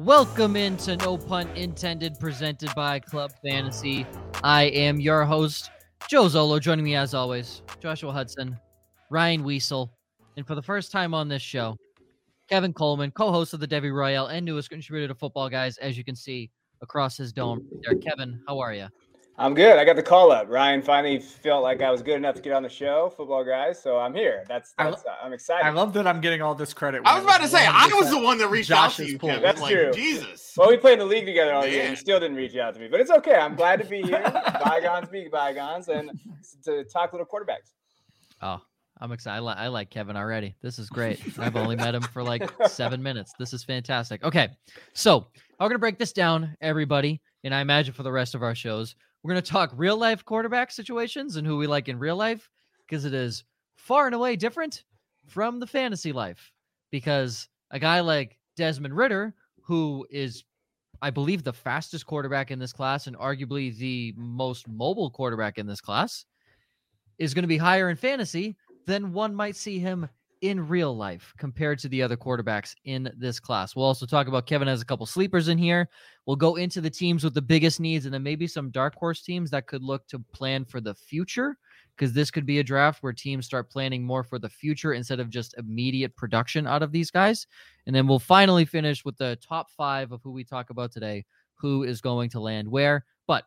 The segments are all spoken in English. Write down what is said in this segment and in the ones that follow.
Welcome into No Pun Intended, presented by Club Fantasy. I am your host, Joe Zolo. Joining me as always, Joshua Hudson, Ryan Weasel, and for the first time on this show, Kevin Coleman, co-host of the Debbie Royale and newest contributor to Football Guys, as you can see across his dome. There, Kevin, how are you? I'm good. I got the call up. Ryan finally felt like I was good enough to get on the show, football guys. So I'm here. That's, that's uh, I, am excited. I love that I'm getting all this credit. I was about to say I was the one that reached Josh out to you. Kevin. That's like, true. Jesus. Well, we played in the league together all year. You still didn't reach out to me, but it's okay. I'm glad to be here. bygones be bygones, and to talk little quarterbacks. Oh, I'm excited. I, li- I like Kevin already. This is great. I've only met him for like seven minutes. This is fantastic. Okay, so I'm gonna break this down, everybody, and I imagine for the rest of our shows we're going to talk real life quarterback situations and who we like in real life because it is far and away different from the fantasy life. Because a guy like Desmond Ridder, who is, I believe, the fastest quarterback in this class and arguably the most mobile quarterback in this class, is going to be higher in fantasy than one might see him in real life compared to the other quarterbacks in this class. We'll also talk about Kevin has a couple sleepers in here. We'll go into the teams with the biggest needs and then maybe some dark horse teams that could look to plan for the future because this could be a draft where teams start planning more for the future instead of just immediate production out of these guys. And then we'll finally finish with the top 5 of who we talk about today, who is going to land where. But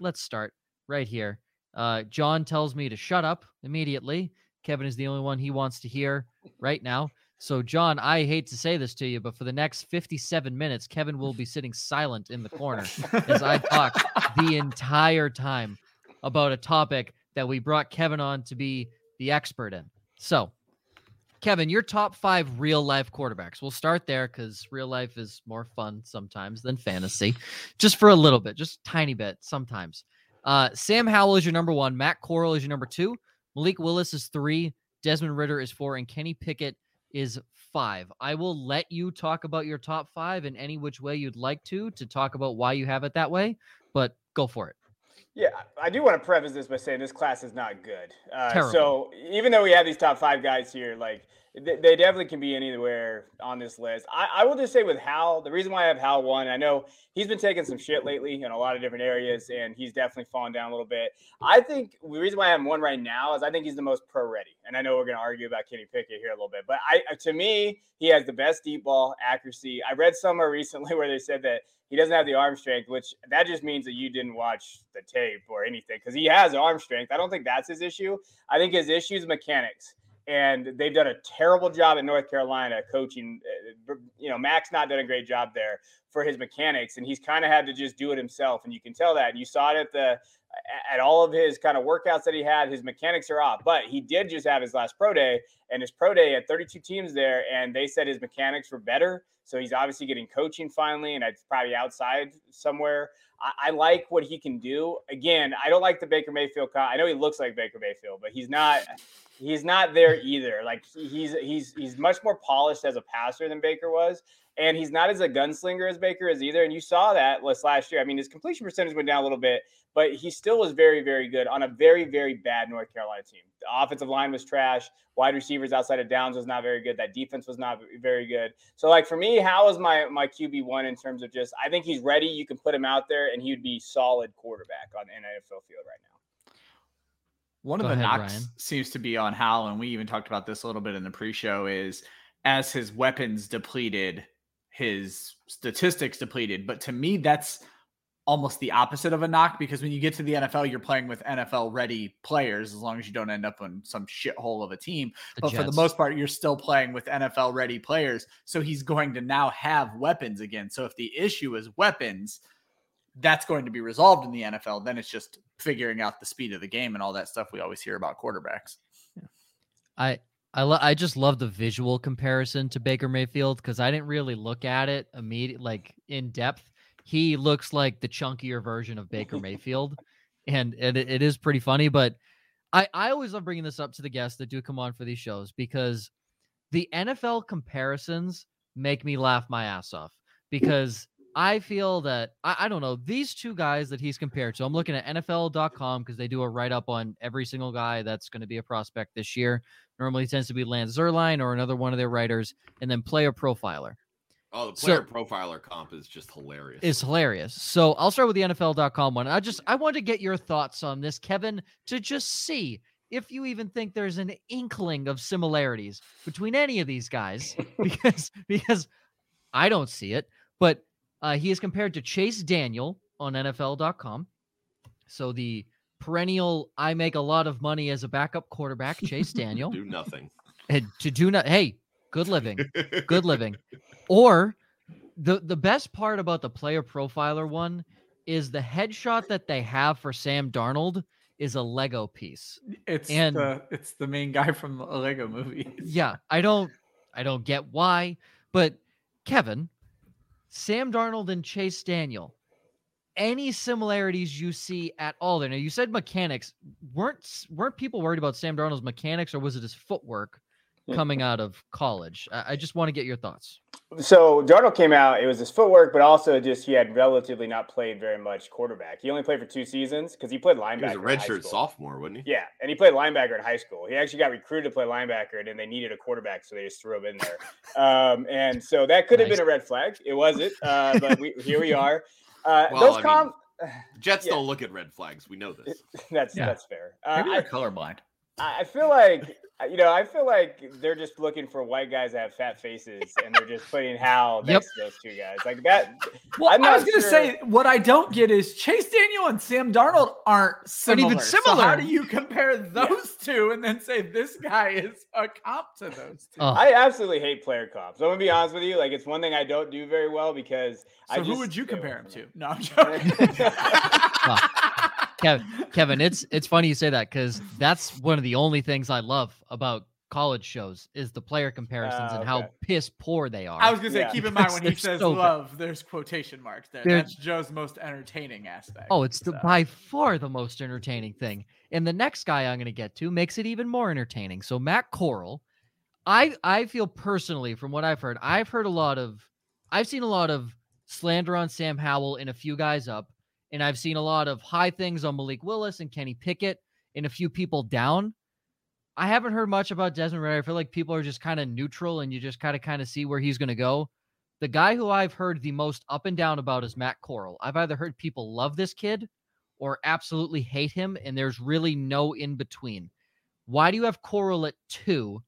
let's start right here. Uh, John tells me to shut up immediately Kevin is the only one he wants to hear right now. So, John, I hate to say this to you, but for the next 57 minutes, Kevin will be sitting silent in the corner as I talk the entire time about a topic that we brought Kevin on to be the expert in. So, Kevin, your top five real life quarterbacks. We'll start there because real life is more fun sometimes than fantasy, just for a little bit, just tiny bit sometimes. Uh, Sam Howell is your number one. Matt Corral is your number two. Malik Willis is three, Desmond Ridder is four, and Kenny Pickett is five. I will let you talk about your top five in any which way you'd like to, to talk about why you have it that way, but go for it. Yeah, I do want to preface this by saying this class is not good. Uh, so even though we have these top five guys here, like they definitely can be anywhere on this list. I, I, will just say with Howell, the reason why I have Howell one, I know he's been taking some shit lately in a lot of different areas, and he's definitely fallen down a little bit. I think the reason why I have one right now is I think he's the most pro ready, and I know we're going to argue about Kenny Pickett here a little bit, but I uh, to me he has the best deep ball accuracy. I read somewhere recently where they said that he doesn't have the arm strength, which that just means that you didn't watch the tape or anything because he has arm strength. I don't think that's his issue. I think his issue is mechanics and they've done a terrible job in North Carolina coaching. Uh, you know, Mack's not done a great job there for his mechanics, and he's kind of had to just do it himself. And you can tell that. You saw it at the at all of his kind of workouts that he had. His mechanics are off, but he did just have his last pro day, and his pro day had 32 teams there, and they said his mechanics were better. So he's obviously getting coaching finally, and it's probably outside somewhere. I, I like what he can do. Again, I don't like the Baker Mayfield. I know he looks like Baker Mayfield, but he's not he's not there either. Like he's he's he's much more polished as a passer than Baker was, and he's not as a gunslinger as Baker is either. And you saw that last year. I mean, his completion percentage went down a little bit, but he still was very very good on a very very bad North Carolina team. The offensive line was trash. Wide receivers outside of Downs was not very good. That defense was not very good. So like for me, how is my my QB one in terms of just I think he's ready. You can put him out there, and he'd be solid quarterback on an NFL field right now. One Go of the ahead, knocks Ryan. seems to be on Howell, and we even talked about this a little bit in the pre-show. Is as his weapons depleted, his statistics depleted. But to me, that's almost the opposite of a knock because when you get to the NFL, you're playing with NFL ready players as long as you don't end up on some shithole of a team. The but Jets. for the most part, you're still playing with NFL ready players. So he's going to now have weapons again. So if the issue is weapons, that's going to be resolved in the NFL. Then it's just figuring out the speed of the game and all that stuff we always hear about quarterbacks. Yeah. I I lo- I just love the visual comparison to Baker Mayfield because I didn't really look at it immediate like in depth. He looks like the chunkier version of Baker Mayfield, and, and it, it is pretty funny. But I I always love bringing this up to the guests that do come on for these shows because the NFL comparisons make me laugh my ass off because I feel that I, I, don't know these two guys that he's compared to. I'm looking at NFL.com because they do a write up on every single guy that's going to be a prospect this year. Normally tends to be Lance Zierlein or another one of their writers, and then player profiler. Oh, the player so, profiler comp is just hilarious. It's hilarious. So I'll start with the NFL.com one. I just I want to get your thoughts on this, Kevin, to just see if you even think there's an inkling of similarities between any of these guys, because because I don't see it. But uh, he is compared to Chase Daniel on NFL.com. So the perennial I make a lot of money as a backup quarterback, Chase Daniel. do nothing. And to do not hey, good living. good living. Or the the best part about the player profiler one is the headshot that they have for Sam Darnold is a Lego piece. It's and the, it's the main guy from a Lego movie. yeah, I don't I don't get why, but Kevin, Sam Darnold and Chase Daniel, any similarities you see at all there? Now you said mechanics. weren't weren't people worried about Sam Darnold's mechanics, or was it his footwork coming out of college? I, I just want to get your thoughts. So Darnold came out. It was his footwork, but also just he had relatively not played very much quarterback. He only played for two seasons because he played linebacker. He was a redshirt sophomore, wasn't he? Yeah, and he played linebacker in high school. He actually got recruited to play linebacker, and then they needed a quarterback, so they just threw him in there. um, and so that could have been a red flag. It wasn't, uh, but we, here we are. Uh, well, those com- mean, Jets yeah. don't look at red flags. We know this. that's yeah. that's fair. Uh, Maybe they're colorblind. I feel like uh, you know, I feel like they're just looking for white guys that have fat faces, and they're just putting Howell yep. next to those two guys like that. Well, i was going to sure. say what I don't get is Chase Daniel and Sam Darnold aren't similar. even similar. So how do you compare those yeah. two and then say this guy is a cop to those two? Oh. I absolutely hate player cops. I'm gonna be honest with you. Like, it's one thing I don't do very well because. So I who would you compare him to? No, I'm joking. Kevin, Kevin, it's it's funny you say that because that's one of the only things I love about college shows is the player comparisons uh, and how piss poor they are. I was gonna say, yeah. keep in mind when he says so love, bad. there's quotation marks there. They're, That's Joe's most entertaining aspect. Oh, it's the, by far the most entertaining thing. And the next guy I'm gonna get to makes it even more entertaining. So Matt Corral, I I feel personally from what I've heard, I've heard a lot of, I've seen a lot of slander on Sam Howell and a few guys up. And I've seen a lot of high things on Malik Willis and Kenny Pickett and a few people down. I haven't heard much about Desmond Ridder. I feel like people are just kind of neutral and you just kind of kind of see where he's going to go. The guy who I've heard the most up and down about is Matt Corral. I've either heard people love this kid or absolutely hate him, and there's really no in between. Why do you have Corral at two?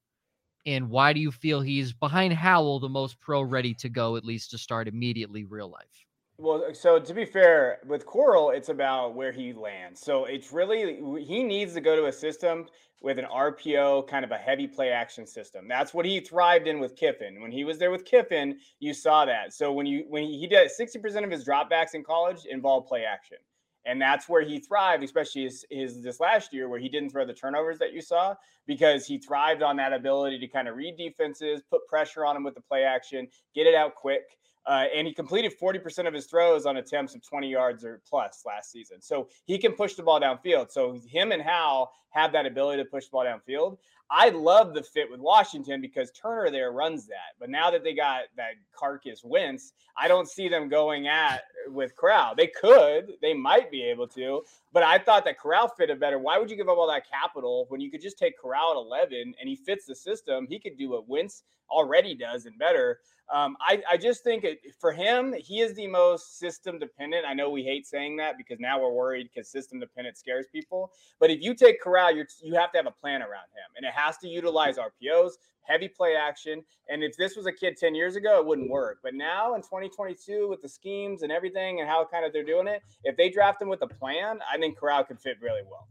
And why do you feel he's behind Howell the most pro ready to go, at least to start immediately real life? Well, uh, so to be fair, with Corral, it's about where he lands. So it's really he needs to go to a system with an RPO, kind of a heavy play action system. That's what he thrived in with Kiffin. When he was there with Kiffin, you saw that. So when you when he, did sixty percent of his dropbacks in college involved play action, and that's where he thrived, especially his, his this last year where he didn't throw the turnovers that you saw because he thrived on that ability to kind of read defenses, put pressure on him with the play action, get it out quick. Uh, and he completed 40% of his throws on attempts of 20 yards or plus last season. So he can push the ball downfield. So him and Howell have that ability to push the ball downfield. I love the fit with Washington because Turner there runs that. But now that they got that carcass Wentz, I don't see them going at with Corral. They could, they might be able to, but I thought that Corral fitted better. Why would you give up all that capital when you could just take Corral at 11 and he fits the system? He could do what Wentz already does and better. Um, I, I just think it, for him, he is the most system dependent. I know we hate saying that because now we're worried because system dependent scares people. But if you take Corral, you you have to have a plan around him, and it has to utilize RPOs, heavy play action. And if this was a kid 10 years ago, it wouldn't work. But now in 2022, with the schemes and everything and how kind of they're doing it, if they draft him with a plan, I think Corral could fit really well.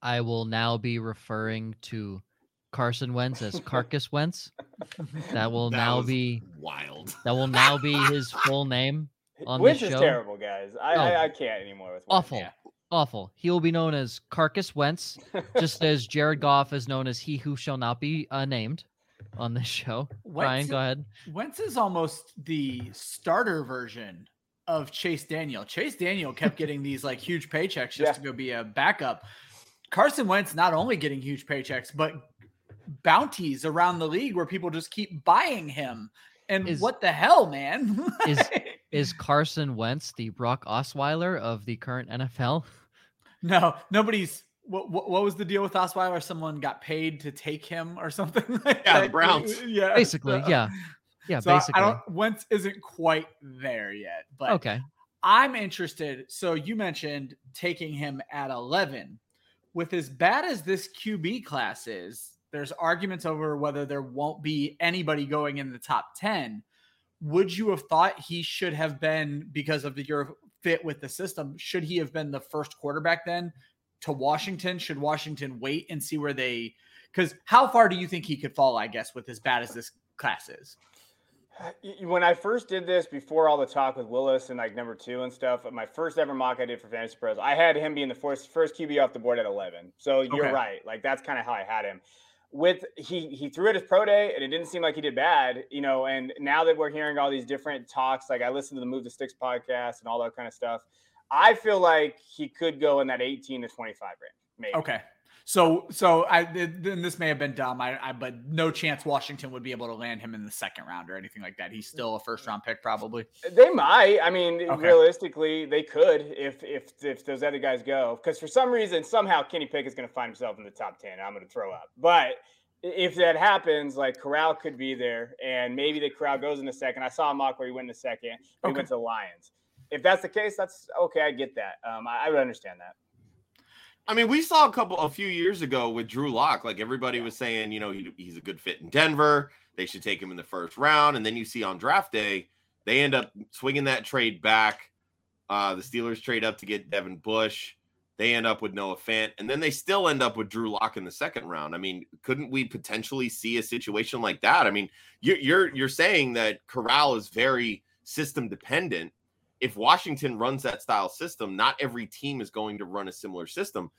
I will now be referring to Carson Wentz as Carcass Wentz. That will that now be wild. That will now be his full name on Wentz the show. is terrible, guys. I, oh. I, I, oh. can't anymore with Wentz. awful. Yeah. Awful. He will be known as Carcass Wentz, just as Jared Goff is known as he who shall not be uh, named on this show. Wentz, Ryan, go ahead. Wentz is almost the starter version of Chase Daniel. Chase Daniel kept getting these like huge paychecks just yeah. to go be a backup. Carson Wentz not only getting huge paychecks, but bounties around the league where people just keep buying him. And is, what the hell, man? is is Carson Wentz the Brock Osweiler of the current NFL? No, nobody's. What, what, what was the deal with Osweiler? Someone got paid to take him or something like yeah, that. the Browns. Yeah, basically, yeah. Yeah, so basically. I don't Wentz isn't quite there yet, but okay. I'm interested. So you mentioned taking him at 11. With as bad as this QB class is, there's arguments over whether there won't be anybody going in the top 10. Would you have thought he should have been because of the, your fit with the system? Should he have been the first quarterback then to Washington? Should Washington wait and see where they? Because how far do you think he could fall? I guess with as bad as this class is. When I first did this, before all the talk with Willis and like number two and stuff, my first ever mock I did for Fantasy Pros, I had him being the first first QB off the board at eleven. So you're okay. right, like that's kind of how I had him. With he he threw it his pro day and it didn't seem like he did bad, you know. And now that we're hearing all these different talks, like I listened to the Move the Sticks podcast and all that kind of stuff, I feel like he could go in that 18 to 25 range. Maybe. Okay. So, so I then this may have been dumb. I, I, but no chance Washington would be able to land him in the second round or anything like that. He's still a first round pick, probably. They might. I mean, okay. realistically, they could if if if those other guys go. Because for some reason, somehow Kenny Pick is going to find himself in the top ten. I'm going to throw up. But if that happens, like Corral could be there, and maybe the Corral goes in the second. I saw a mock where he went in the second. Okay. He went to the Lions. If that's the case, that's okay. I get that. Um, I, I would understand that. I mean, we saw a couple a few years ago with Drew Lock. Like everybody was saying, you know, he, he's a good fit in Denver. They should take him in the first round. And then you see on draft day, they end up swinging that trade back. Uh, the Steelers trade up to get Devin Bush. They end up with Noah Fant, and then they still end up with Drew Lock in the second round. I mean, couldn't we potentially see a situation like that? I mean, you're you're, you're saying that Corral is very system dependent if Washington runs that style system, not every team is going to run a similar system,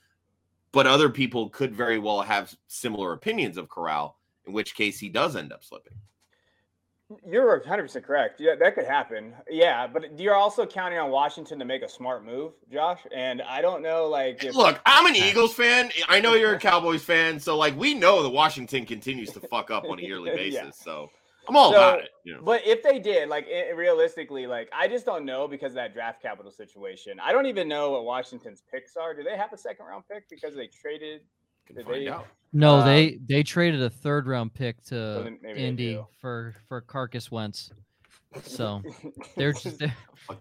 but other people could very well have similar opinions of Corral, in which case he does end up slipping. You're 100% correct. Yeah, that could happen. Yeah, but you're also counting on Washington to make a smart move, Josh. And I don't know, like, if- look, I'm an Eagles fan. I know you're a Cowboys fan, so like we know that Washington continues to fuck up on a yearly basis. yeah. So I'm all so, about it. You know? But if they did, like it, realistically, like I just don't know because of that draft capital situation. I don't even know what Washington's picks are. Do they have a second round pick because they traded? Did they? Out. No, um, they they traded a third round pick to so Indy for for Carcass Wentz. So they're just they're,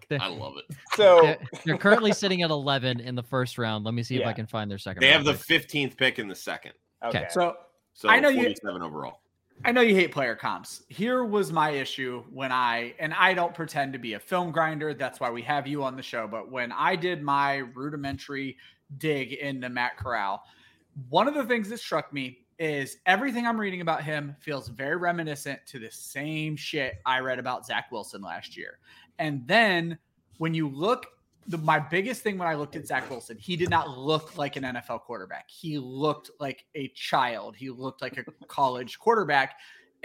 they're, I love it. So they're, they're, currently sitting at 11 in the first round. Let me see yeah. if I can find their second. They have the 15th pick in the second. Okay. So so I know you seven overall. I know you hate player comps. Here was my issue when I, and I don't pretend to be a film grinder. That's why we have you on the show. But when I did my rudimentary dig into Matt Corral, one of the things that struck me is everything I'm reading about him feels very reminiscent to the same shit I read about Zach Wilson last year. And then when you look the, my biggest thing when I looked at Zach Wilson, he did not look like an NFL quarterback. He looked like a child. He looked like a college quarterback.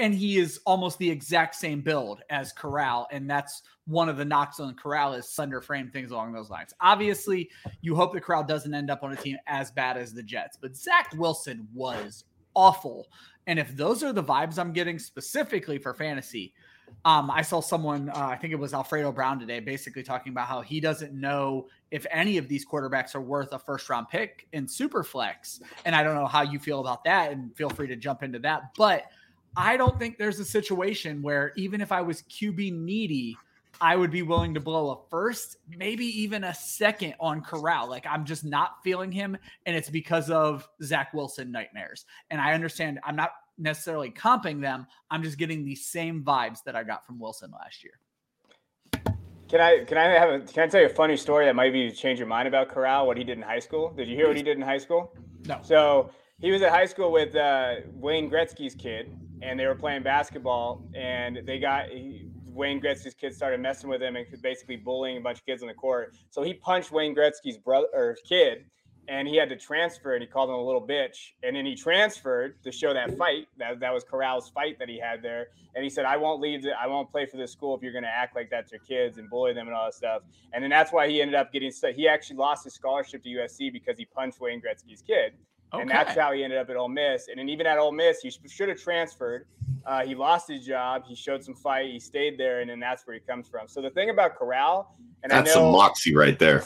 And he is almost the exact same build as Corral. And that's one of the knocks on Corral is slender frame, things along those lines. Obviously, you hope the Corral doesn't end up on a team as bad as the Jets. But Zach Wilson was awful. And if those are the vibes I'm getting specifically for fantasy, um, I saw someone, uh, I think it was Alfredo Brown today, basically talking about how he doesn't know if any of these quarterbacks are worth a first round pick in Superflex. And I don't know how you feel about that, and feel free to jump into that. But I don't think there's a situation where even if I was QB needy, I would be willing to blow a first, maybe even a second on Corral. Like I'm just not feeling him, and it's because of Zach Wilson nightmares. And I understand I'm not necessarily comping them. I'm just getting the same vibes that I got from Wilson last year. Can I can I have a can I tell you a funny story that might be change your mind about Corral? What he did in high school? Did you hear what he did in high school? No. So he was at high school with uh, Wayne Gretzky's kid, and they were playing basketball, and they got he, Wayne Gretzky's kid started messing with him and basically bullying a bunch of kids on the court. So he punched Wayne Gretzky's brother or kid, and he had to transfer and he called him a little bitch and then he transferred to show that fight that, that was corral's fight that he had there and he said i won't leave the, i won't play for this school if you're going to act like that to your kids and bully them and all that stuff and then that's why he ended up getting he actually lost his scholarship to usc because he punched wayne gretzky's kid okay. and that's how he ended up at Ole Miss. And then even at Ole Miss, he should have transferred. Uh, he lost his job. He showed some fight. He stayed there, and then that's where he comes from. So the thing about Corral, and that's I know, some moxie right there.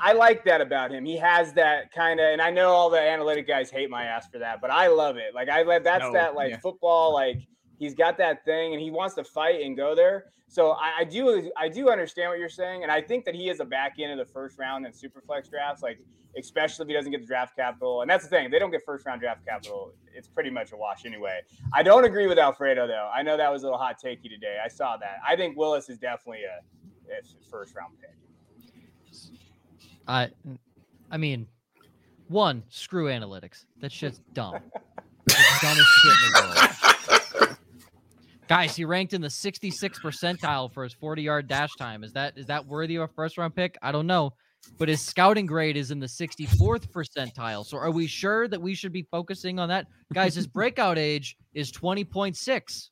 I like that about him. He has that kind of, and I know all the analytic guys hate my ass for that, but I love it. Like I that's no, that like yeah. football, like He's got that thing, and he wants to fight and go there. So I, I do I do understand what you're saying, and I think that he is a back end of the first round in superflex drafts, like especially if he doesn't get the draft capital. And that's the thing; they don't get first round draft capital, it's pretty much a wash anyway. I don't agree with Alfredo though. I know that was a little hot takey today. I saw that. I think Willis is definitely a, a first round pick. I, I mean, one, screw analytics. That shit's dumb. it's dumbest shit in the world. Guys, he ranked in the 66 percentile for his 40 yard dash time. Is that is that worthy of a first round pick? I don't know. But his scouting grade is in the 64th percentile. So are we sure that we should be focusing on that? Guys, his breakout age is 20.6.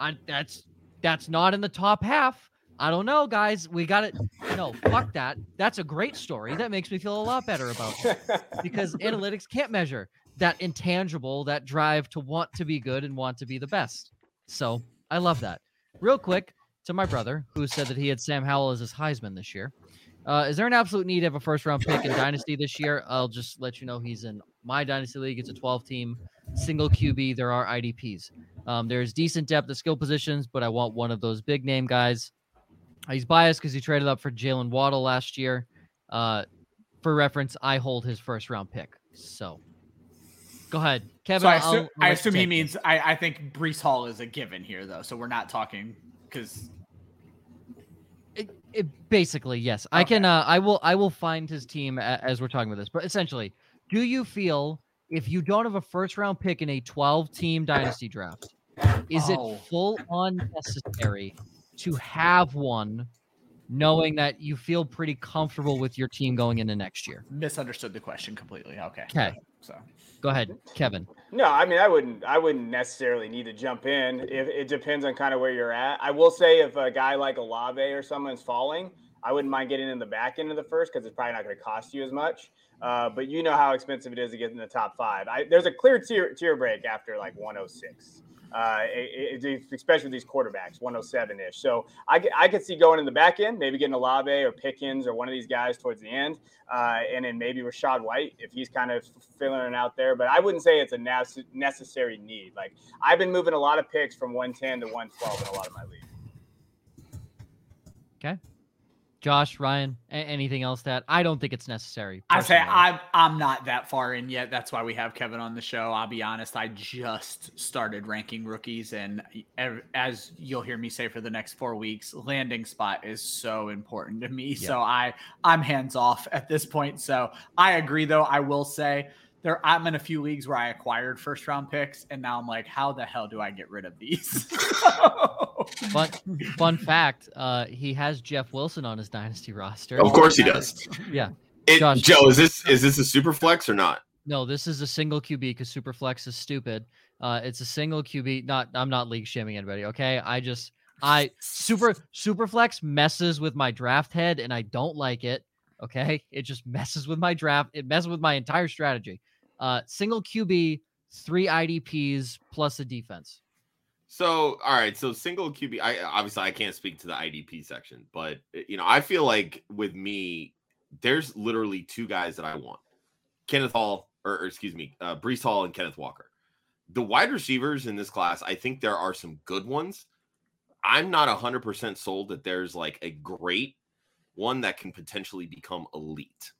I, that's that's not in the top half. I don't know, guys. We got it. No, fuck that. That's a great story. That makes me feel a lot better about it because analytics can't measure that intangible, that drive to want to be good and want to be the best. So I love that. Real quick to my brother who said that he had Sam Howell as his Heisman this year. Uh, is there an absolute need to have a first round pick in Dynasty this year? I'll just let you know he's in my Dynasty League. It's a 12 team single QB. There are IDPs. Um, there's decent depth of skill positions, but I want one of those big name guys. He's biased because he traded up for Jaylen Waddle last year. Uh, for reference, I hold his first round pick. So go ahead, Kevin. So I assume, I assume he means I, I think Breece Hall is a given here, though. So we're not talking because basically yes. Okay. I can. Uh, I will. I will find his team as we're talking about this. But essentially, do you feel if you don't have a first round pick in a 12 team dynasty draft, is oh. it full on necessary to have one knowing that you feel pretty comfortable with your team going into next year? Misunderstood the question completely. Okay. Okay. So go ahead, Kevin. No, I mean I wouldn't I wouldn't necessarily need to jump in. If it depends on kind of where you're at. I will say if a guy like Olave or someone's falling, I wouldn't mind getting in the back end of the first because it's probably not going to cost you as much. Uh, but you know how expensive it is to get in the top five. I, there's a clear tier tier break after like 106 uh, it, it, especially with these quarterbacks, 107 ish. So I, I could see going in the back end, maybe getting Olave or Pickens or one of these guys towards the end, uh, and then maybe Rachaad White if he's kind of filling it out there. But I wouldn't say it's a necessary need. Like I've been moving a lot of picks from 110 to 112 in a lot of my leagues. Okay. Josh, Ryan, anything else that I don't think it's necessary. I say I'm I'm not that far in yet. That's why we have Kevin on the show. I'll be honest, I just started ranking rookies, and as you'll hear me say for the next four weeks, landing spot is so important to me. So I I'm hands off at this point. So I agree, though. I will say there I'm in a few leagues where I acquired first round picks, and now I'm like, how the hell do I get rid of these? fun, fun fact: uh, he has Jeff Wilson on his dynasty roster. Of course, he does. Yeah. It, Josh, Joe, is this is this a super flex or not? No, this is a single QB because super flex is stupid. Uh, it's a single QB. Not I'm not league shaming anybody. Okay, I just I super super flex messes with my draft head, and I don't like it. Okay, it just messes with my draft. It messes with my entire strategy. Uh, single QB, three IDPs plus a defense. So, all right. So, single QB. I obviously I can't speak to the IDP section, but eh, you know, I feel like with me, there's literally two guys that I want: Kenneth Hall, or, or excuse me, uh, Breece Hall and Kenneth Walker. The wide receivers in this class, I think there are some good ones. I'm not 100% sold that there's like a great one that can potentially become elite.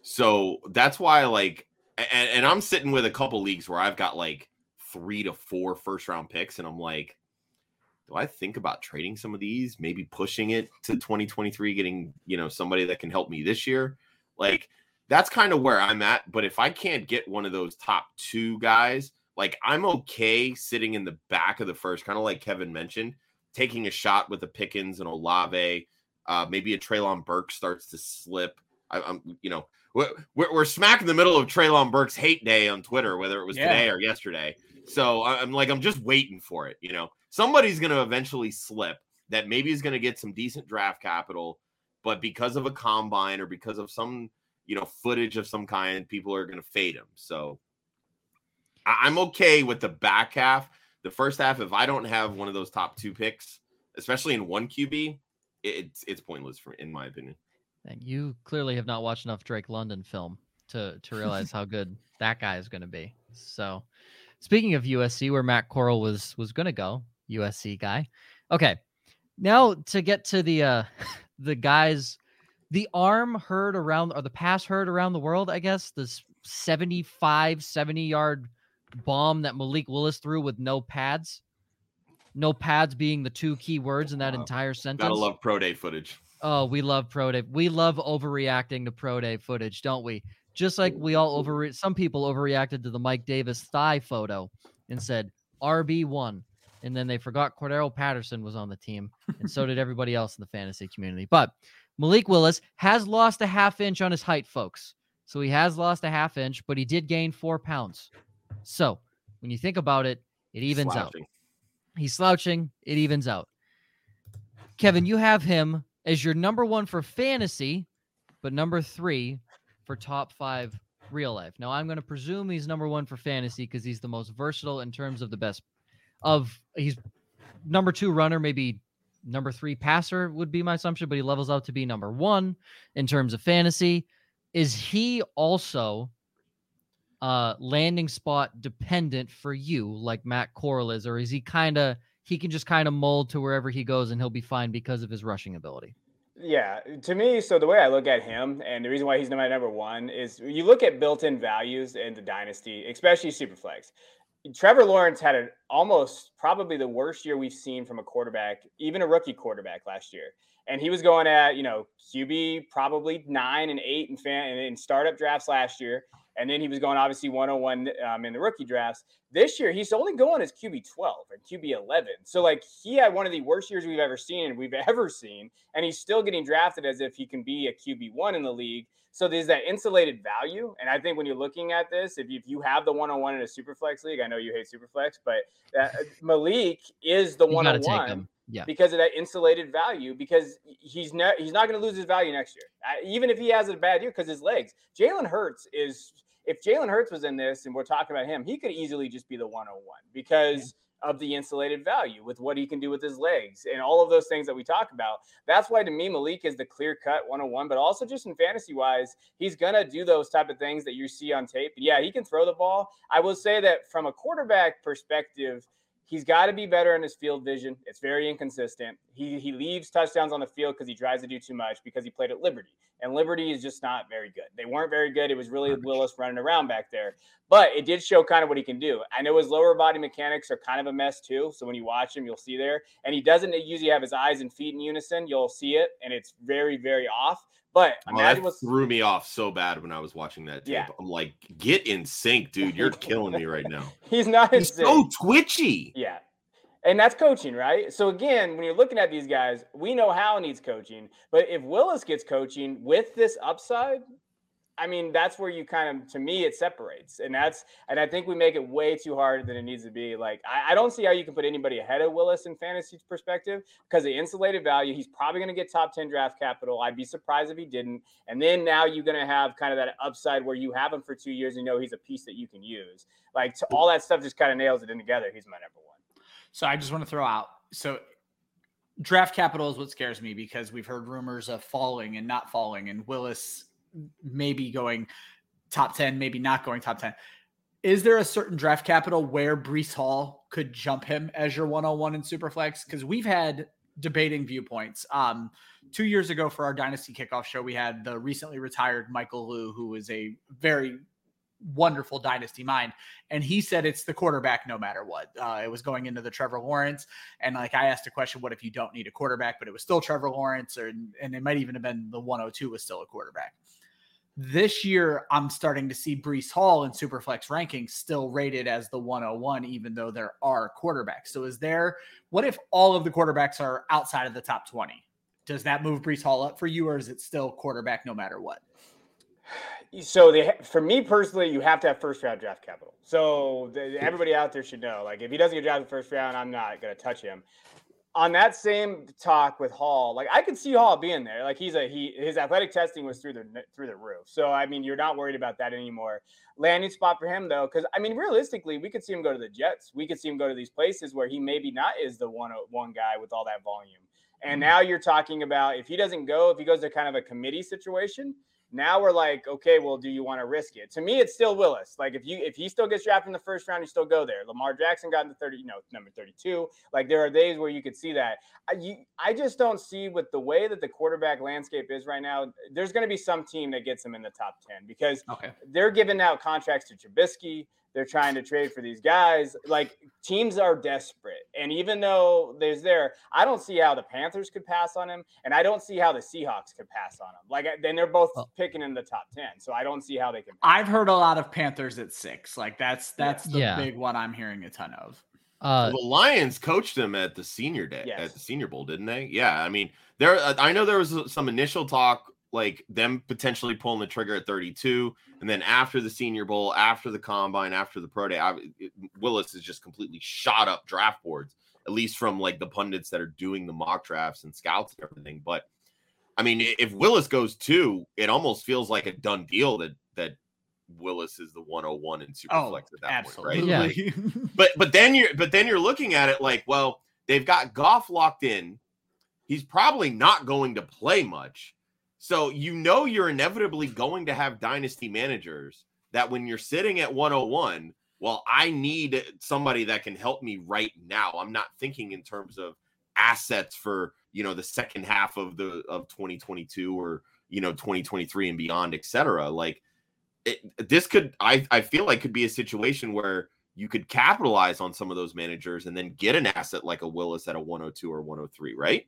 So that's why, like, and, and I'm sitting with a couple leagues where I've got like three to four first round picks, and I'm like, do I think about trading some of these? Maybe pushing it to 2023, getting you know somebody that can help me this year. Like that's kind of where I'm at. But if I can't get one of those top two guys, like I'm okay sitting in the back of the first, kind of like Kevin mentioned, taking a shot with a Pickens and Olave. Uh, maybe a Treylon Burks starts to slip. I, am you know, we're, we're smack in the middle of Treylon Burke's hate day on Twitter, whether it was yeah. today or yesterday. So I'm like, I'm just waiting for it. You know, somebody's going to eventually slip that maybe is going to get some decent draft capital, but because of a combine or because of some, you know, footage of some kind, people are going to fade him. So I'm okay with the back half. The first half, if I don't have one of those top two picks, especially in one QB, it's it's pointless for in my opinion. And you clearly have not watched enough Drake London film to to realize how good that guy is going to be. So, Speaking of USC, where Matt Corral was was gonna go, USC guy. Okay, now to get to the uh the guys, the arm heard around or the pass heard around the world. I guess this 75, 70 yard bomb that Malik Willis threw with no pads. No pads being the two key words in that entire sentence. Gotta love pro day footage. Oh, we love pro day. We love overreacting to pro day footage, don't we? Just like we all over some people overreacted to the Mike Davis thigh photo and said RB1. And then they forgot Cordarrelle Patterson was on the team, and so did everybody else in the fantasy community. But Malik Willis has lost a half inch on his height, folks. So he has lost a half inch, but he did gain four pounds. So when you think about it, it evens slouching. out. He's slouching, it evens out. Kevin, you have him as your number one for fantasy, but number three for top five real life. Now, I'm going to presume he's number one for fantasy because he's the most versatile in terms of the best of he's number two runner, maybe number three passer would be my assumption, but he levels out to be number one in terms of fantasy. Is he also uh landing spot dependent for you like Matt Corral is, or is he kind of he can just kind of mold to wherever he goes and he'll be fine because of his rushing ability? Yeah, to me, so the way I look at him and the reason why he's my number one is you look at built-in values in the dynasty, especially Superflex. Trevor Lawrence had an almost probably the worst year we've seen from a quarterback, even a rookie quarterback last year. And he was going at, you know, QB probably nine and eight in fan in startup drafts last year. And then he was going obviously 101 um, in the rookie drafts. This year, he's only going as QB 12 and QB 11. So, like, he had one of the worst years we've ever seen and we've ever seen. And he's still getting drafted as if he can be a QB one in the league. So, there's that insulated value. And I think when you're looking at this, if you, if you have the one on one in a Superflex league, I know you hate Superflex, but uh, Malik is the one on one yeah. because of that insulated value. Because he's not he's not going to lose his value next year, uh, even if he has a bad year because his legs. Jalen Hurts is if Jalen Hurts was in this and we're talking about him, he could easily just be the 101 because yeah. of the insulated value with what he can do with his legs and all of those things that we talk about. That's why to me, Malik is the clear cut 101, but also just in fantasy wise, he's going to do those type of things that you see on tape. Yeah, he can throw the ball. I will say that from a quarterback perspective, He's got to be better in his field vision. It's very inconsistent. He he leaves touchdowns on the field because he tries to do too much because he played at Liberty, and Liberty is just not very good. They weren't very good. It was really Willis running around back there, but it did show kind of what he can do. I know his lower body mechanics are kind of a mess too. So when you watch him, you'll see there, and he doesn't usually have his eyes and feet in unison. You'll see it, and it's very very off. But oh, that what threw me off so bad when I was watching that tape. Yeah. I'm like, get in sync, dude. You're killing me right now. He's not He's so twitchy. Yeah. And that's coaching, right? So again, when you're looking at these guys, we know Howell needs coaching, but if Willis gets coaching with this upside, I mean, that's where you kind of, to me, it separates, and that's, and I think we make it way too hard than it needs to be. Like, I, I don't see how you can put anybody ahead of Willis in fantasy perspective because the insulated value, he's probably going to get top ten draft capital. I'd be surprised if he didn't. And then now you're going to have kind of that upside where you have him for two years and you know he's a piece that you can use. Like, to, all that stuff just kind of nails it in together. He's my number one. So I just want to throw out so draft capital is what scares me because we've heard rumors of falling and not falling, and Willis maybe going top 10, maybe not going top 10. Is there a certain draft capital where Breece Hall could jump him as your 101 in Superflex? Because we've had debating viewpoints. Um, two years ago for our Dynasty Kickoff show, we had the recently retired Michael Liu, who was a very wonderful dynasty mind and he said it's the quarterback no matter what uh, it was going into the trevor lawrence and like i asked a question what if you don't need a quarterback but it was still trevor lawrence or and it might even have been the 102 was still a quarterback this year, I'm starting to see Breece Hall in Superflex rankings still rated as the 101, even though there are quarterbacks. So, is there what if all of the quarterbacks are outside of the top 20? Does that move Breece Hall up for you, or is it still quarterback no matter what? So, the, for me personally, you have to have first round draft capital. So, the, everybody out there should know like, if he doesn't get drafted first round, I'm not going to touch him on that same talk with Hall, like I could see Hall being there. Like he's a he his athletic testing was through the through the roof. So I mean, you're not worried about that anymore. Landing spot for him though, because I mean, realistically, we could see him go to the Jets. We could see him go to these places where he maybe not is the one one guy with all that volume. And mm-hmm. now you're talking about if he doesn't go, if he goes to kind of a committee situation, Now we're like, okay, well, do you want to risk it? To me, it's still Willis. Like if you if he still gets drafted in the first round, you still go there. Lamar Jackson got into 30, you know, number 32. Like there are days where you could see that. I you, I just don't see with the way that the quarterback landscape is right now. There's going to be some team that gets him in the top 10 because okay. they're giving out contracts to Trubisky. They're trying to trade for these guys. Like teams are desperate. And even though there's there, I don't see how the Panthers could pass on him. And I don't see how the Seahawks could pass on him. Like then they're both well, picking in the top 10. So I don't see how they can. I've heard a lot of Panthers at six. Like that's, that's yeah. the yeah. big one I'm hearing a ton of. Uh, the Lions coached him at the senior day, yes. at the senior bowl, didn't they? Yeah. I mean, there, I know there was some initial talk like them potentially pulling the trigger at 32 and then after the senior bowl after the combine after the pro day I, it, willis is just completely shot up draft boards at least from like the pundits that are doing the mock drafts and scouts and everything but i mean if willis goes two it almost feels like a done deal that that willis is the 101 in oh, superflex oh, at that absolutely. point right yeah. but but then you're but then you're looking at it like well they've got goff locked in he's probably not going to play much so you know you're inevitably going to have dynasty managers that when you're sitting at 101, well, I need somebody that can help me right now. I'm not thinking in terms of assets for, you know, the second half of the of 2022 or, you know, 2023 and beyond, etc. Like it, this could I I feel like could be a situation where you could capitalize on some of those managers and then get an asset like a Willis at a 102 or 103, right?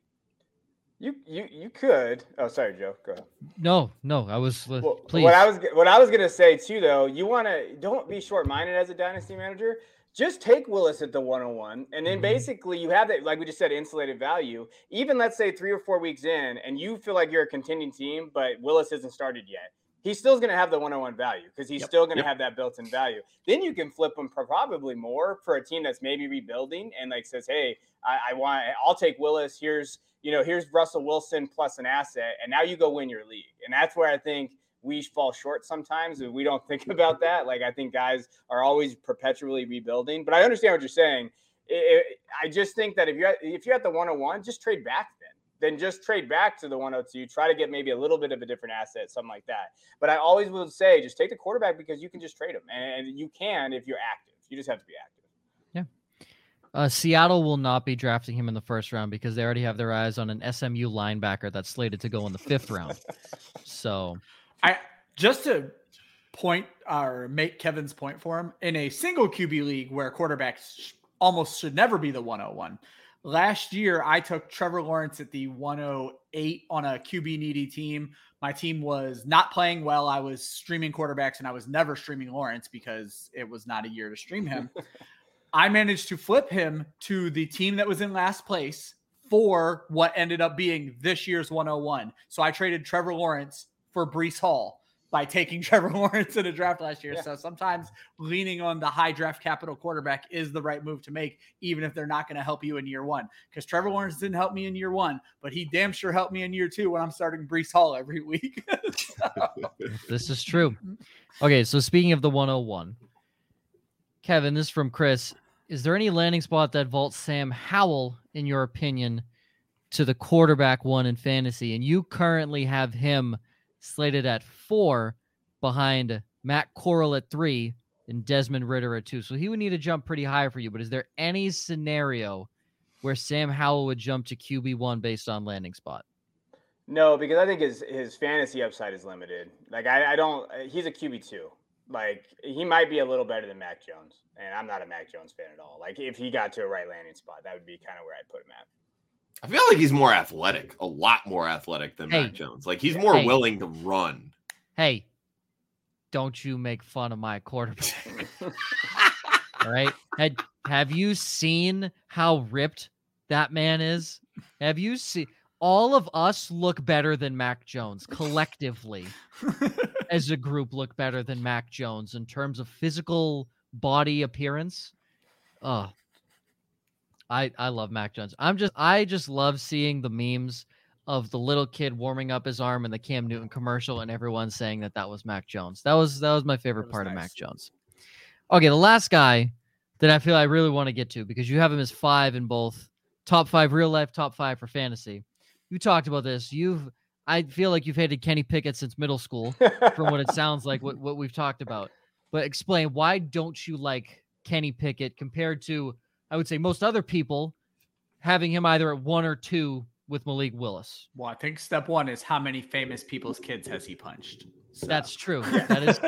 You you you could. Oh, sorry, Joe. Go ahead. No, no, I was. Well, please. What I was what I was gonna say too, though, you want to don't be short minded as a dynasty manager. Just take Willis at the 101, and then mm-hmm. basically you have that, like we just said, insulated value. Even let's say three or four weeks in, and you feel like you're a contending team, but Willis hasn't started yet. He's still going to have the 101 value because he's yep. still going to yep. have that built-in value. Then you can flip him probably more for a team that's maybe rebuilding and like says, "Hey, I, I want, I'll take Willis. Here's you know, here's Russell Wilson plus an asset, and now you go win your league. And that's where I think we fall short sometimes. We don't think about that. Like I think guys are always perpetually rebuilding. But I understand what you're saying. It, it, I just think that if you're if you're at the 101, just trade back then. Then just trade back to the 102. Try to get maybe a little bit of a different asset, something like that. But I always will say, just take the quarterback because you can just trade him, and you can if you're active. You just have to be active. Yeah. Uh, Seattle will not be drafting him in the first round because they already have their eyes on an SMU linebacker that's slated to go in the fifth round. So, I just to point or make Kevin's point for him in a single QB league where quarterbacks almost should never be the 101. Last year, I took Trevor Lawrence at the 108 on a QB needy team. My team was not playing well. I was streaming quarterbacks and I was never streaming Lawrence because it was not a year to stream him. I managed to flip him to the team that was in last place for what ended up being this year's 101. So I traded Trevor Lawrence for Breece Hall by taking Trevor Lawrence in a draft last year. Yeah. So sometimes leaning on the high draft capital quarterback is the right move to make, even if they're not going to help you in year one. Because Trevor Lawrence didn't help me in year one, but he damn sure helped me in year two when I'm starting Breece Hall every week. so. This is true. Okay, so speaking of the 101, Kevin, this is from Chris. Is there any landing spot that vaults Sam Howell, in your opinion, to the quarterback one in fantasy? And you currently have him slated at four behind Matt Corral at three and Desmond Ridder at two. So he would need to jump pretty high for you. But is there any scenario where Sam Howell would jump to QB one based on landing spot? No, because I think his his fantasy upside is limited. Like I, I don't. He's a QB two. Like he might be a little better than Mac Jones, and I'm not a Mac Jones fan at all. Like if he got to a right landing spot, that would be kind of where I'd put him at. I feel like he's more athletic, a lot more athletic than hey. Mac Jones. Like he's more hey. willing to run. Hey, don't you make fun of my quarterback. all right. Had, have you seen how ripped that man is? Have you seen all of us look better than Mac Jones collectively? as a group look better than Mac Jones in terms of physical body appearance. Oh, I I love Mac Jones. I'm just I just love seeing the memes of the little kid warming up his arm in the Cam Newton commercial and everyone saying that that was Mac Jones. That was that was my favorite was part nice. of Mac Jones. Okay, the last guy that I feel I really want to get to because you have him as five in both top five real life, top five for fantasy. You talked about this. You've I feel like you've hated Kenny Pickett since middle school, from what it sounds like, what, what we've talked about. But explain why don't you like Kenny Pickett compared to, I would say, most other people having him either at one or two with Malik Willis? Well, I think step one is how many famous people's kids has he punched? So. That's true. That is